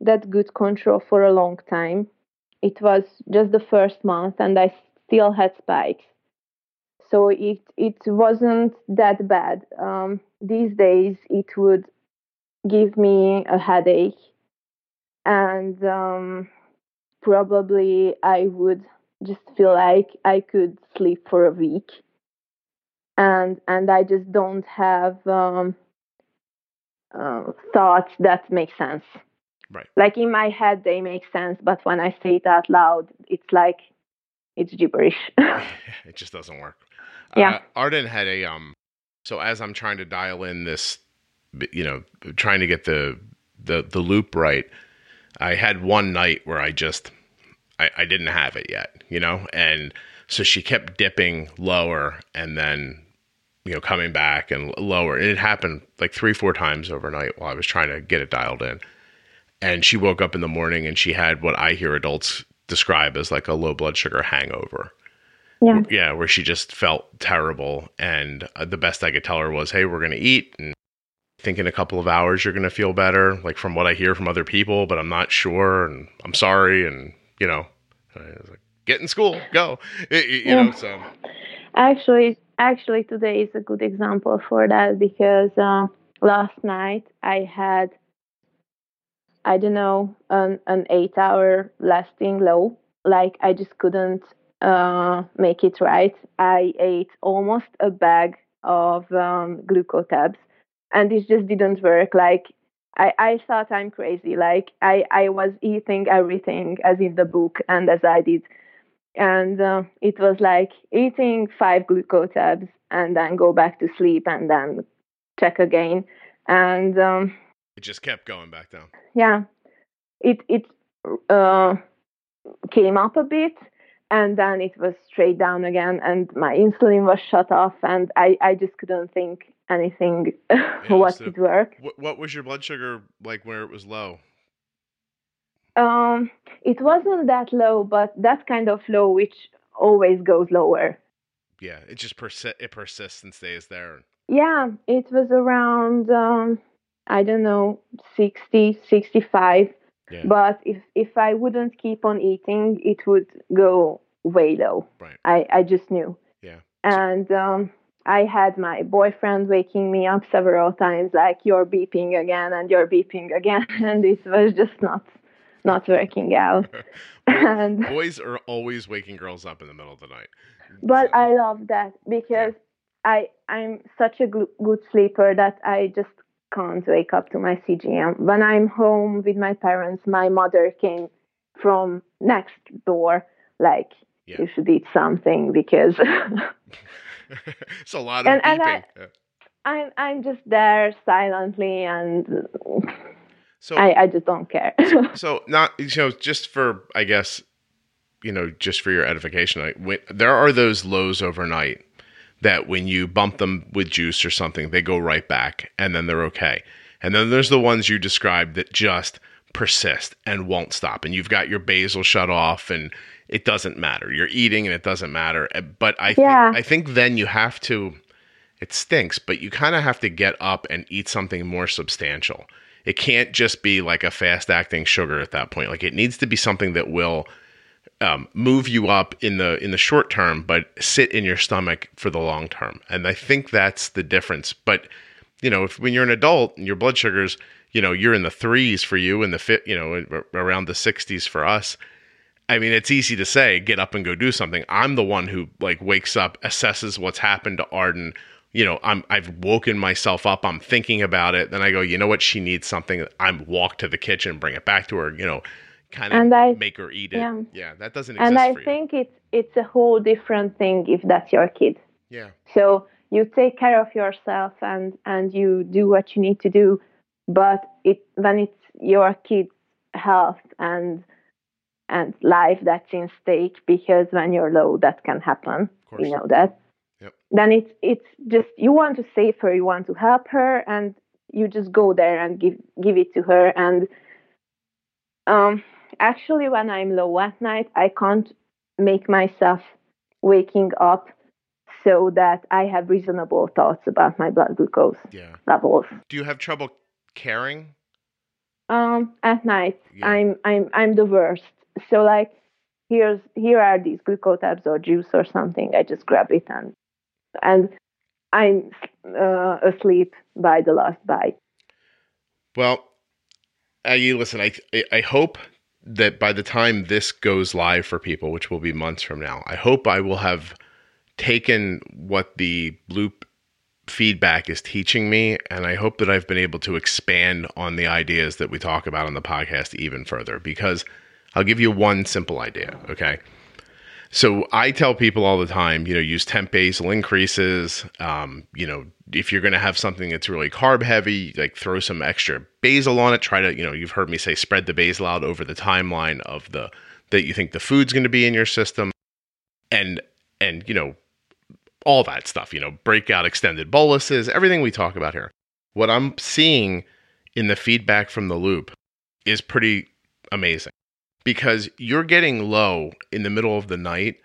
that good control for a long time. It was just the first month and I still had spikes so it it wasn't that bad. Um, these days, it would give me a headache, and um, probably I would just feel like I could sleep for a week, and and I just don't have um, uh, thoughts that make sense.
Right.
Like in my head, they make sense, but when I say it out loud, it's like it's gibberish.
it just doesn't work.
Yeah. Uh,
Arden had a um. So as I'm trying to dial in this, you know, trying to get the the the loop right, I had one night where I just I, I didn't have it yet, you know, and so she kept dipping lower and then you know coming back and lower. And it happened like three four times overnight while I was trying to get it dialed in. And she woke up in the morning and she had what I hear adults describe as like a low blood sugar hangover.
Yeah.
Yeah, where she just felt terrible. And uh, the best I could tell her was, hey, we're going to eat. And I think in a couple of hours, you're going to feel better, like from what I hear from other people, but I'm not sure. And I'm sorry. And, you know, like, get in school, go. It, you yeah. know, so.
Actually, actually, today is a good example for that because uh, last night I had, I don't know, an, an eight hour lasting low. Like I just couldn't uh, make it right, I ate almost a bag of um, glucotabs, and it just didn't work. Like I, I thought I'm crazy. Like I, I was eating everything as in the book and as I did, and uh, it was like eating five glucotabs and then go back to sleep and then check again, and um,
it just kept going back down.
Yeah, it it uh, came up a bit and then it was straight down again and my insulin was shut off and i, I just couldn't think anything yeah, what so could work.
what was your blood sugar like where it was low?
Um it wasn't that low but that kind of low which always goes lower.
Yeah it just persi- it persists and stays there.
Yeah it was around um i don't know 60 65 yeah. But if if I wouldn't keep on eating, it would go way low.
Right.
I I just knew.
Yeah.
And um, I had my boyfriend waking me up several times, like you're beeping again and you're beeping again, and this was just not not working out. and
boys are always waking girls up in the middle of the night.
But so. I love that because I I'm such a good sleeper that I just can't wake up to my CGM. When I'm home with my parents, my mother came from next door, like yeah. you should eat something because
it's a lot of and, and I,
I'm I'm just there silently and so I, I just don't care.
so, not you know just for I guess you know just for your edification, like when, there are those lows overnight that when you bump them with juice or something, they go right back and then they're okay. And then there's the ones you described that just persist and won't stop. And you've got your basal shut off and it doesn't matter. You're eating and it doesn't matter. Eh, but I, yeah. I think then you have to, it stinks, but you kind of have to get up and eat something more substantial. It can't just be like a fast acting sugar at that point. Like it needs to be something that will um, move you up in the in the short term, but sit in your stomach for the long term. And I think that's the difference. But you know, if when you're an adult and your blood sugars, you know, you're in the threes for you, and the fit, you know, around the sixties for us. I mean, it's easy to say, get up and go do something. I'm the one who like wakes up, assesses what's happened to Arden. You know, I'm I've woken myself up. I'm thinking about it. Then I go, you know what? She needs something. I'm walk to the kitchen, bring it back to her. You know, kind
And I-
make her eat it.
yeah.
Yeah, that doesn't exist
and I think it's it's a whole different thing if that's your kid.
yeah.
So you take care of yourself and and you do what you need to do, but it when it's your kid's health and and life that's in stake because when you're low that can happen.
Of.
You know that.
Yep.
Then it's it's just you want to save her, you want to help her, and you just go there and give give it to her. And um, actually, when I'm low at night, I can't make myself waking up so that I have reasonable thoughts about my blood glucose
Yeah.
levels.
Do you have trouble caring?
Um, at night,
Yeah.
I'm I'm I'm the worst. So like, here's here are these glucose tabs or juice or something. I just grab it and and I'm uh, asleep by the last bite.
Well, Agi, listen, I I hope that by the time this goes live for people, which will be months from now, I hope I will have taken what the loop feedback is teaching me, and I hope that I've been able to expand on the ideas that we talk about on the podcast even further. Because I'll give you one simple idea, okay? So I tell people all the time, you know, use temp basal increases. Um, you know, if you're going to have something that's really carb heavy, like throw some extra basal on it. Try to, you know, you've heard me say spread the basal out over the timeline of the that you think the food's going to be in your system, and and you know, all that stuff. You know, break out extended boluses, everything we talk about here. What I'm seeing in the feedback from the loop is pretty amazing because you're getting low in the middle of the night.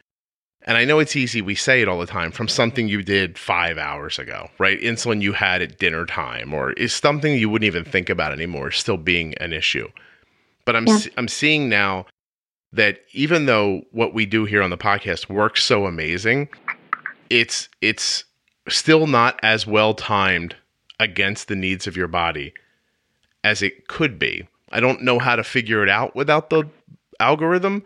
And I know it's easy, we say it all the time, from something you did five hours ago, right? Insulin you had at dinner time, or is something you wouldn't even think about anymore still being an issue. But I'm
Yeah.
I'm seeing now that even though what we do here on the podcast works so amazing, it's it's still not as well timed against the needs of your body as it could be. I don't know how to figure it out without the algorithm,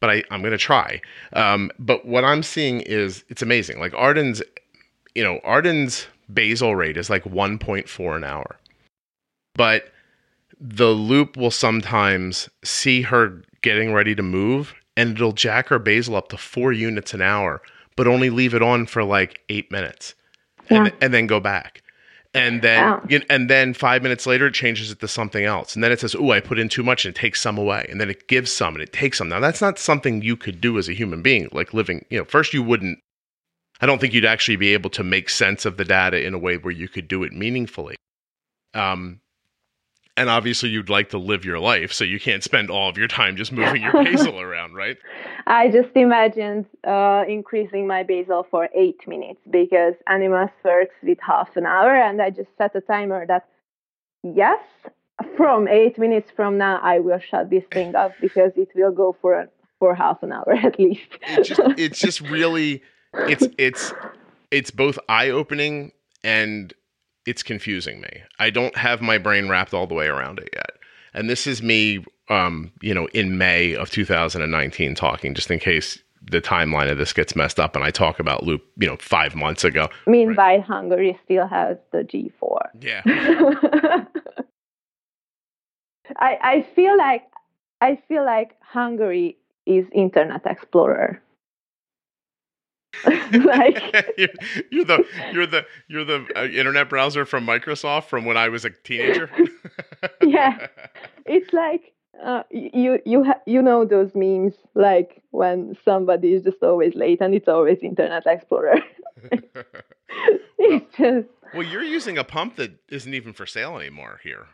but I, I'm going to try. Um, but what I'm seeing is it's amazing. Like Arden's, you know, Arden's basal rate is like 1.4 an hour. But the loop will sometimes see her getting ready to move and it'll jack her basal up to four units an hour, but only leave it on for like eight minutes and, and then go back. And then,
Wow.
you- and then five minutes later, it changes it to something else. And then it says, "Oh, I put in too much," and it takes some away. And then it gives some, and it takes some. Now, that's not something you could do as a human being, like living. You know, first you wouldn't. I don't think you'd actually be able to make sense of the data in a way where you could do it meaningfully. Um, and obviously, you'd like to live your life, so you can't spend all of your time just moving your basal around, right?
I just imagined uh, increasing my basal for eight minutes because Animas works with half an hour, and I just set a timer that yes, from eight minutes from now I will shut this thing up because it will go for for half an hour at least.
it just it's just really it's it's it's both eye-opening and it's confusing me. I don't have my brain wrapped all the way around it yet. And this is me um, you know, in May of 2019 talking just in case the timeline of this gets messed up and I talk about loop, you know, 5 months ago.
Meanwhile, Hungary still has the G4.
Yeah.
I I feel like I feel like Hungary is Internet Explorer. like
you're, you're the you're the you're the uh, internet browser from Microsoft from when I was a teenager.
Yeah. it's like uh, you you ha- you know those memes like when somebody is just always late and it's always Internet Explorer. it's just
well, you're using a pump that isn't even for sale anymore here.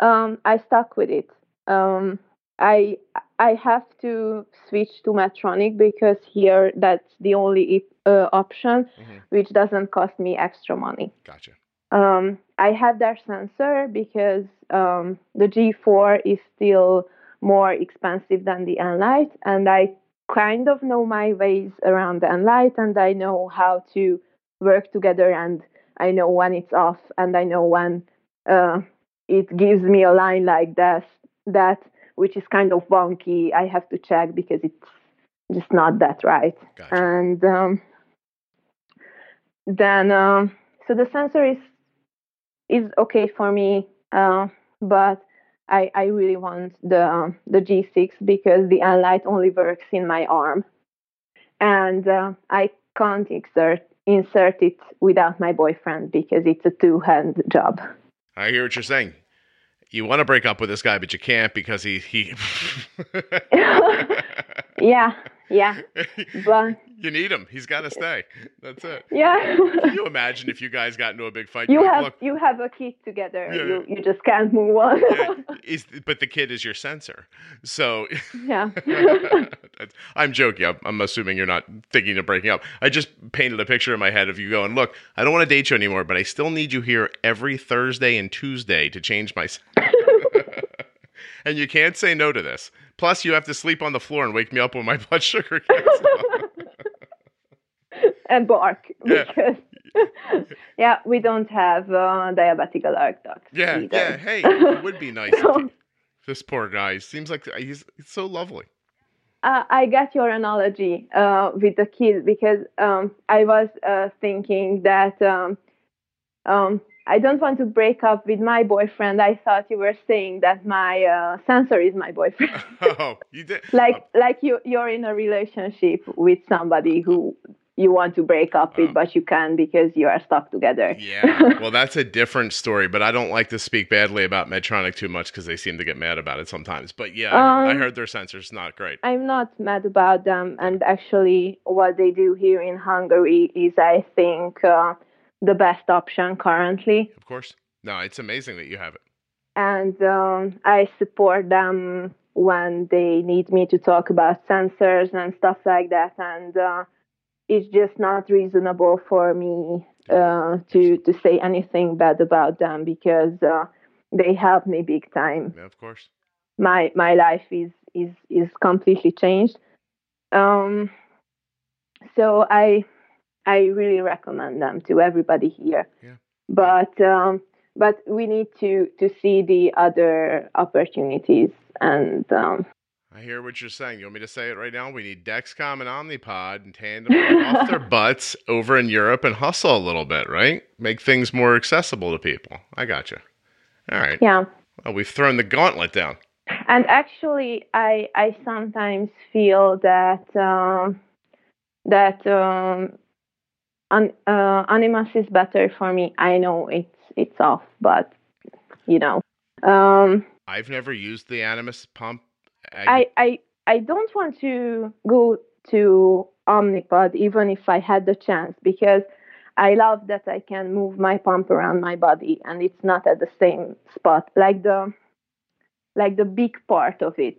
um I stuck with it. Um I I have to switch to Medtronic because here that's the only uh, option
Mhm.
which doesn't cost me extra money.
Gotcha.
Um, I had their sensor because um, the G4 is still more expensive than the Enlite, and I kind of know my ways around the Enlite, and I know how to work together, and I know when it's off, and I know when uh, it gives me a line like this, that which is kind of wonky. I have to check because it's just not that right
Gotcha.
and um, then um, so the sensor is is okay for me uh, but I, I really want the the G6 because the light only works in my arm, and uh, I can't insert insert it without my boyfriend because it's a two hand job.
I hear what you're saying. You want to break up with this guy, but you can't because he he.
yeah, yeah, but
you need him. He's got to stay. That's it.
yeah.
Can you imagine if you guys got into a big fight?
you
like,
have
Look,
you have a kid together.
Yeah,
you you just can't move on.
yeah, is, but the kid is your sensor. So
yeah.
I'm joking. I'm, I'm assuming you're not thinking of breaking up. I just painted a picture in my head of you going, look, I don't want to date you anymore, but I still need you here every Thursday and Tuesday to change my. And you can't say no to this. Plus, you have to sleep on the floor and wake me up when my blood sugar gets up.
and bark
Yeah.
because yeah, we don't have uh, diabetic alert dogs.
Yeah,
either.
yeah. Hey, it would be nice. if you- this poor guy seems like he's, he's so lovely.
Uh, I get your analogy uh, with the kid because um, I was uh, thinking that um, um, I don't want to break up with my boyfriend. I thought you were saying that my uh, sensor is my boyfriend.
Oh, you did.
like like you you're in a relationship with somebody who you want to break up with,
Oh.
but you can't because you are stuck together.
Yeah. Well, that's a different story, but I don't like to speak badly about Medtronic too much because they seem to get mad about it sometimes. But yeah, I- I
Um,
heard their sensor's not great.
I'm not mad about them, and actually, what they do here in Hungary is, I think, uh, the best option currently.
Of course. No, it's amazing that you have it.
And um, I support them when they need me to talk about sensors and stuff like that. And uh, it's just not reasonable for me uh, to to say anything bad about them because uh, they help me big time
Yeah, of course.
my my life is is is completely changed um so i i really recommend them to everybody here
Yeah.
but um but we need to to see the other opportunities and um
I hear what you're saying. You want me to say it right now? We need Dexcom and Omnipod and tandem off their butts over in Europe and hustle a little bit, right? Make things more accessible to people. I got you. All right.
yeah
Well, we've thrown the gauntlet down.
and actually i i sometimes feel that um that um an, uh, Animas is better for me. I know it's it's off but you know. Um
I've never used the Animas pump.
i i i don't want to go to omnipod even if i had the chance because i love that i can move my pump around my body and it's not at the same spot. Like the like the big part of it.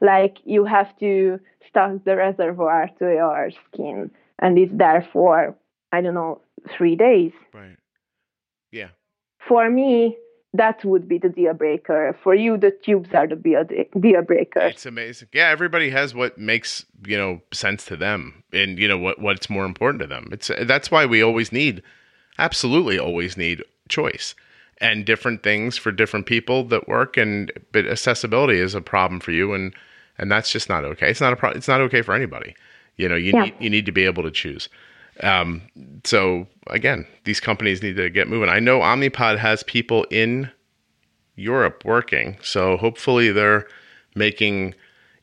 Like you have to stuck the reservoir to your skin and it's there for i don't know three days
right. Yeah.
for me that would be the deal breaker for you the tubes are the deal, deal breaker
It's amazing. Yeah, everybody has what makes you know sense to them, and you know what what's more important to them. It's that's why we always need, absolutely always need choice and different things for different people that work. And but accessibility is a problem for you, and and that's just not okay. It's not a pro- It's not okay for anybody. You know, you
Yeah.
need you need to be able to choose. Um, so again, these companies need to get moving. I know Omnipod has people in Europe working, so hopefully they're making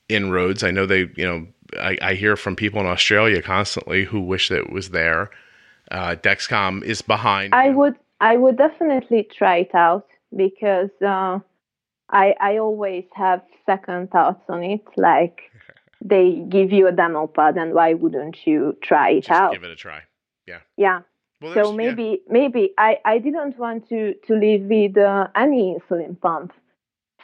inroads. I know they, you know, I, I hear from people in Australia constantly who wish that it was there. Uh, Dexcom is behind.
I would I would definitely try it out because uh, I I always have second thoughts on it. Like they give you a demo pod, and why wouldn't you try it out?
Just
out?
give it a try.
Yeah.
Well, there's-
So
yeah.
maybe maybe I I didn't want to to live with uh, any insulin pump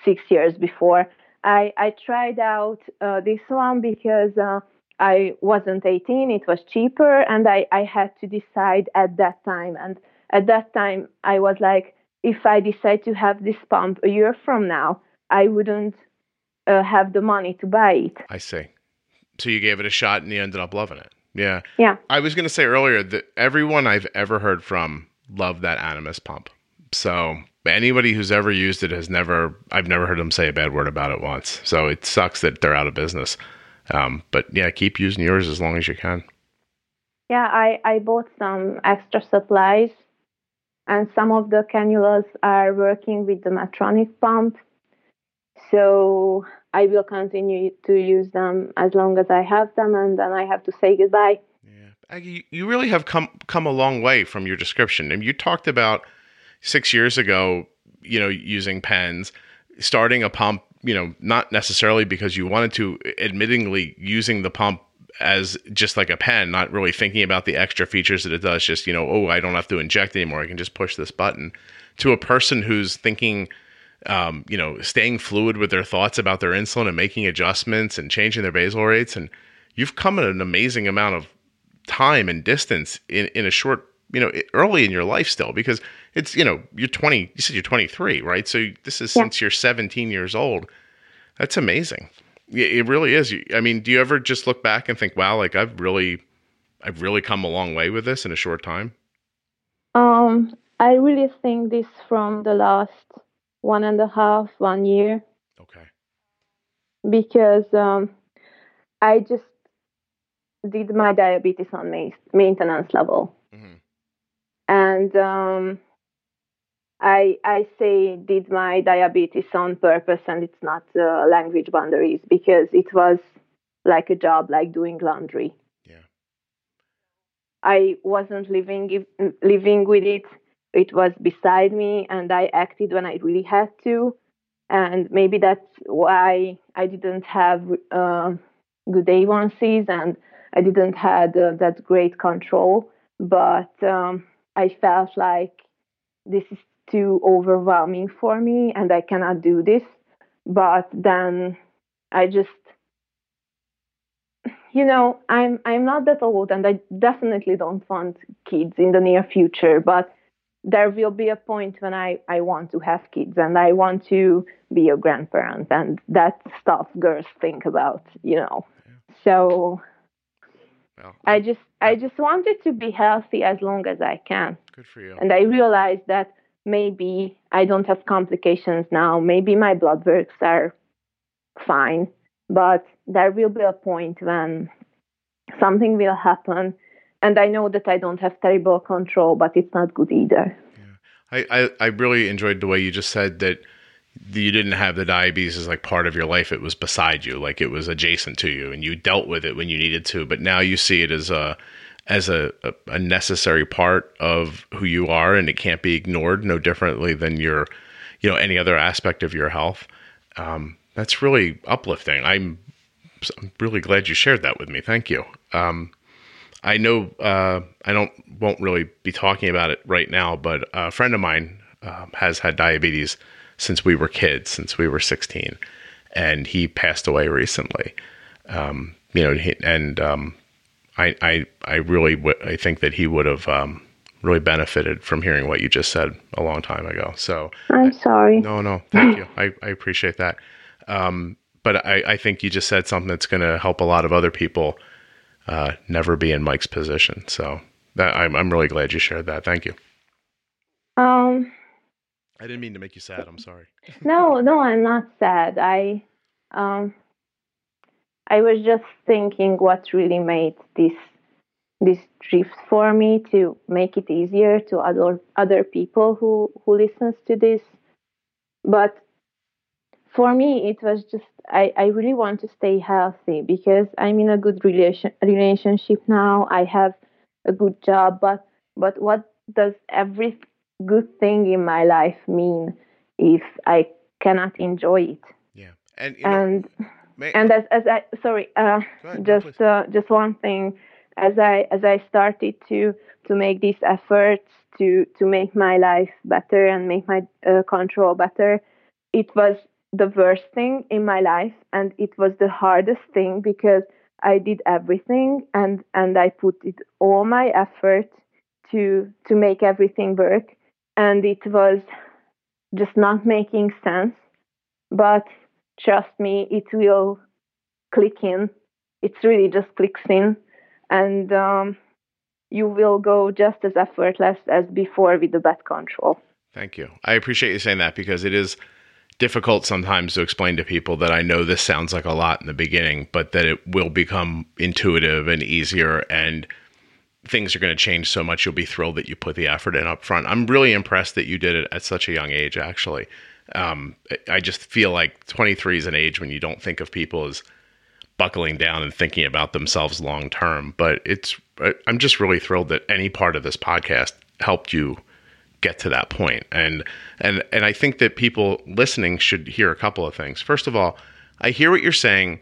six years before. I I tried out uh, this one because. Uh, I wasn't 18, it was cheaper, and I, I had to decide at that time. And at that time, I was like, if I decide to have this pump a year from now, I wouldn't uh, have the money to buy it.
I see. So you gave it a shot and you ended up loving it. Yeah.
Yeah.
I was going to say earlier that everyone I've ever heard from loved that Animas pump. So anybody who's ever used it has never, I've never heard them say a bad word about it once. So it sucks that they're out of business. Um, but yeah, keep using yours as long as you can.
Yeah, I, I bought some extra supplies, and some of the cannulas are working with the Medtronic pump. So I will continue to use them as long as I have them, and then I have to say goodbye.
Yeah, Agi, you really have come come a long way from your description. And you talked about six years ago, you know, using pens, starting a pump. You know, not necessarily because you wanted to, admittingly using the pump as just like a pen, not really thinking about the extra features that it does. Just you know, oh, I don't have to inject anymore. I can just push this button. To a person who's thinking um, you know, staying fluid with their thoughts about their insulin and making adjustments and changing their basal rates. And you've come at an amazing amount of time and distance in, in a short, you know, early in your life still, because it's, you know, you're 20, you said you're 23, right? So this is yeah. since you're 17 years old. That's amazing. It really is. I mean, do you ever just look back and think, wow, like I've really, I've really come a long way with this in a short time?
Um, I really think this from the last one and a half, one year.
Okay.
Because um, I just did my diabetes on ma- maintenance level, mm-hmm. and um, I I say did my diabetes on purpose, and it's not uh, language boundaries because it was like a job, like doing laundry.
Yeah.
I wasn't living living with it it was beside me and I acted when I really had to. And maybe that's why I didn't have uh, good A1Cs and I didn't have uh, that great control. But um, I felt like this is too overwhelming for me and I cannot do this. But then I just you know i'm i'm not that old and i definitely don't want kids in the near future but there will be a point when I, I want to have kids and I want to be a grandparent and that stuff girls think about, you know. Yeah. So well, I just I just wanted to be healthy as long as I can.
Good for you.
And I realized that maybe I don't have complications now. Maybe my blood works are fine, but there will be a point when something will happen and I know that I don't have terrible control, but it's not good either.
Yeah. I, I, I really enjoyed the way you just said that you didn't have the diabetes as like part of your life. It was beside you, like it was adjacent to you, and you dealt with it when you needed to. But now you see it as a as a, a, a necessary part of who you are, and it can't be ignored. No differently than your, you know, any other aspect of your health. Um, that's really uplifting. I'm I'm really glad you shared that with me. Thank you. Um, I know uh, I don't won't really be talking about it right now, but a friend of mine um, has had diabetes since we were kids, since we were 16, and he passed away recently. Um, you know, and um, I, I, I really w- I think that he would have um, really benefited from hearing what you just said a long time ago. So
I'm sorry.
No, no, thank you. I, I appreciate that. Um, but I, I think you just said something that's going to help a lot of other people uh, never be in Mike's position. So that, I'm I'm really glad you shared that. Thank you.
Um,
I didn't mean to make you sad. I'm sorry.
no, no, I'm not sad. I um, I was just thinking what really made this this shift for me to make it easier to other other people who who listens to this. But for me, it was just I, I really want to stay healthy because I'm in a good relation relationship now. I have a good job, but but what does every good thing in my life mean if I cannot enjoy it?
Yeah, and
and know, may, and as as I sorry, uh, ahead, just uh, just one thing, as I as I started to to make these efforts to to make my life better and make my uh, control better, it was the worst thing in my life and it was the hardest thing because I did everything and and I put it all my effort to to make everything work and it was just not making sense. But trust me it will click in. It's really just clicks in and um, you will go just as effortless as before with the bad control.
Thank you. I appreciate you saying that because it is difficult sometimes to explain to people that I know this sounds like a lot in the beginning, but that it will become intuitive and easier and things are going to change so much you'll be thrilled that you put the effort in up front. I'm really impressed that you did it at such a young age actually. Um, I just feel like 23 is an age when you don't think of people as buckling down and thinking about themselves long term. But it's I'm just really thrilled that any part of this podcast helped you get to that point. And and and I think that people listening should hear a couple of things. First of all, I hear what you're saying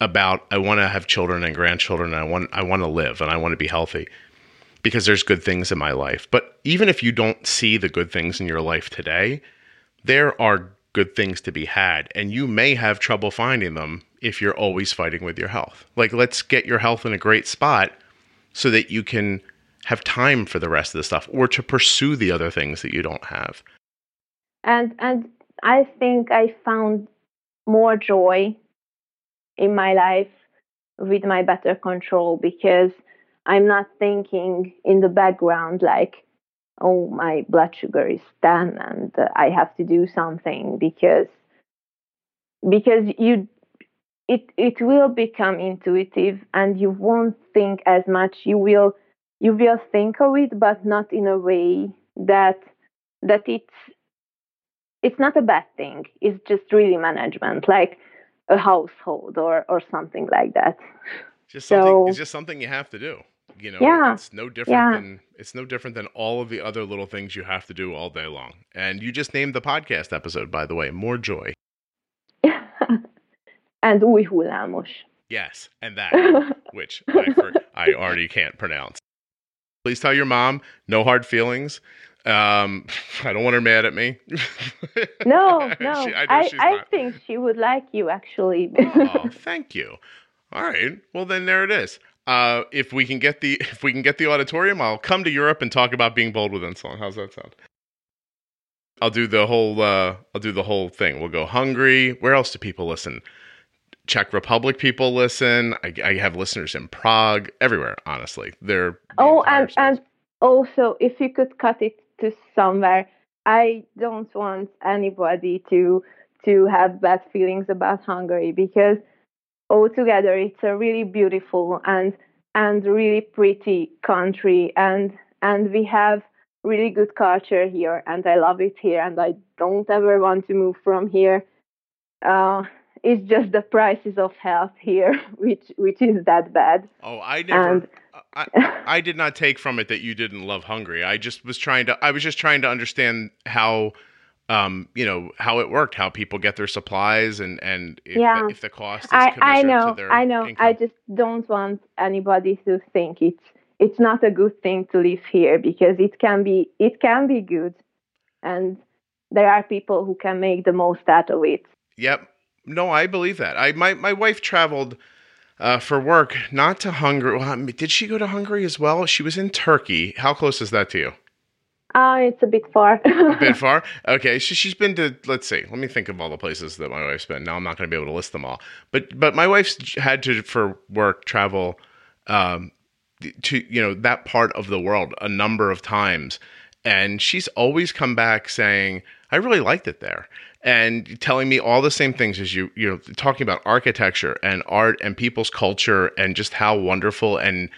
about I want to have children and grandchildren and I want I want to live and I want to be healthy because there's good things in my life. But even if you don't see the good things in your life today, there are good things to be had and you may have trouble finding them if you're always fighting with your health. Like let's get your health in a great spot so that you can have time for the rest of the stuff or to pursue the other things that you don't have.
And and I think I found more joy in my life with my better control because I'm not thinking in the background like, oh, my blood sugar is 10 and uh, I have to do something because because you it it will become intuitive and you won't think as much you will you will think of it but not in a way that that it's it's not a bad thing. It's just really management like a household or or something like that.
Just something so, it's just something you have to do you know?
Yeah,
it's no different yeah. than it's no different than all of the other little things you have to do all day long. And you just named the podcast episode by the way more joy.
And új hullámos
yes and that which I, for, I already can't pronounce please tell your mom no hard feelings um, I don't want her mad at me.
no, no. She, I, I, I think she would like you actually.
oh, thank you. All right. Well, then there it is. Uh, if we can get the if we can get the auditorium, I'll come to Europe and talk about being bold with insulin. How's that sound? I'll do the whole uh, I'll do the whole thing. We'll go Hungary. Where else do people listen? Czech Republic people listen. I, I have listeners in Prague, everywhere. Honestly, they're the
oh, and and also if you could cut it to somewhere, I don't want anybody to to have bad feelings about Hungary because altogether it's a really beautiful and and really pretty country and and we have really good culture here and I love it here and I don't ever want to move from here. Uh, it's just the prices of health here, which which is that bad.
Oh, I never. And, I, I did not take from it that you didn't love Hungary. I just was trying to. I was just trying to understand how um, you know how it worked, how people get their supplies, and and if, yeah. the, if the cost is I, I
know, I know. Income. I just don't want anybody to think it's it's not a good thing to live here because it can be it can be good, and there are people who can make the most out of it.
Yep. No, I believe that. I my my wife traveled. Uh, for work, not to Hungary. Well, did she go to Hungary as well? She was in Turkey. How close is that to you?
Uh, it's a bit far.
a bit far? Okay. So she's been to, let's see, let me think of all the places that my wife's been. Now I'm not going to be able to list them all. But, but my wife's had to, for work, travel um, to, you know, that part of the world a number of times. And she's always come back saying, I really liked it there. And telling me all the same things as you, you know, talking about architecture and art and people's culture and just how wonderful and,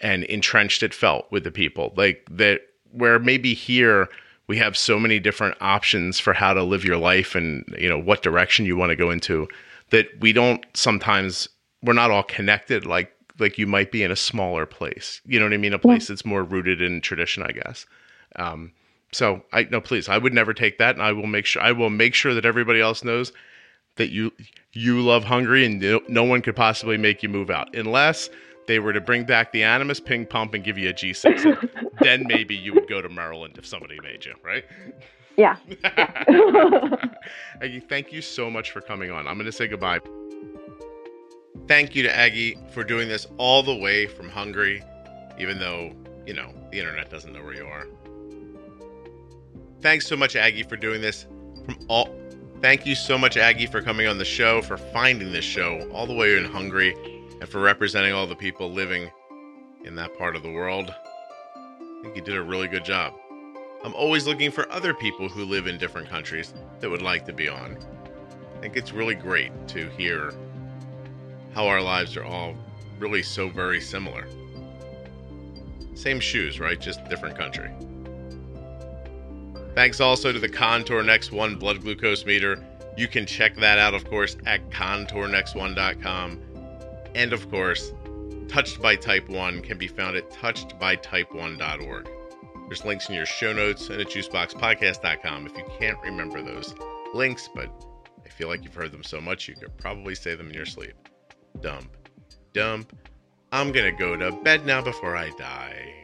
and entrenched it felt with the people. Like that where maybe here we have so many different options for how to live your life and you know what direction you want to go into that we don't sometimes we're not all connected like like you might be in a smaller place you know what i mean a place yeah. that's more rooted in tradition i guess um, so i no please i would never take that and i will make sure i will make sure that everybody else knows that you you love hungary and no, no one could possibly make you move out unless they were to bring back the Animas ping pump and give you a G6, then maybe you would go to Maryland if somebody made you, right?
Yeah.
Agi, thank you so much for coming on. I'm going to say goodbye. Thank you to Agi for doing this all the way from Hungary, even though, you know, the internet doesn't know where you are. Thanks so much, Agi, for doing this from all. Thank you so much, Agi, for coming on the show, for finding this show all the way in Hungary and for representing all the people living in that part of the world. I think you did a really good job. I'm always looking for other people who live in different countries that would like to be on. I think it's really great to hear how our lives are all really so very similar. Same shoes, right? Just different country. Thanks also to the Contour Next One blood glucose meter. You can check that out, of course, at contournext1.com. And of course, Touched by Type 1 can be found at touchedbytype1.org. There's links in your show notes and at juiceboxpodcast.com if you can't remember those links, but I feel like you've heard them so much you could probably say them in your sleep. Dump. Dump. I'm gonna go to bed now before I die.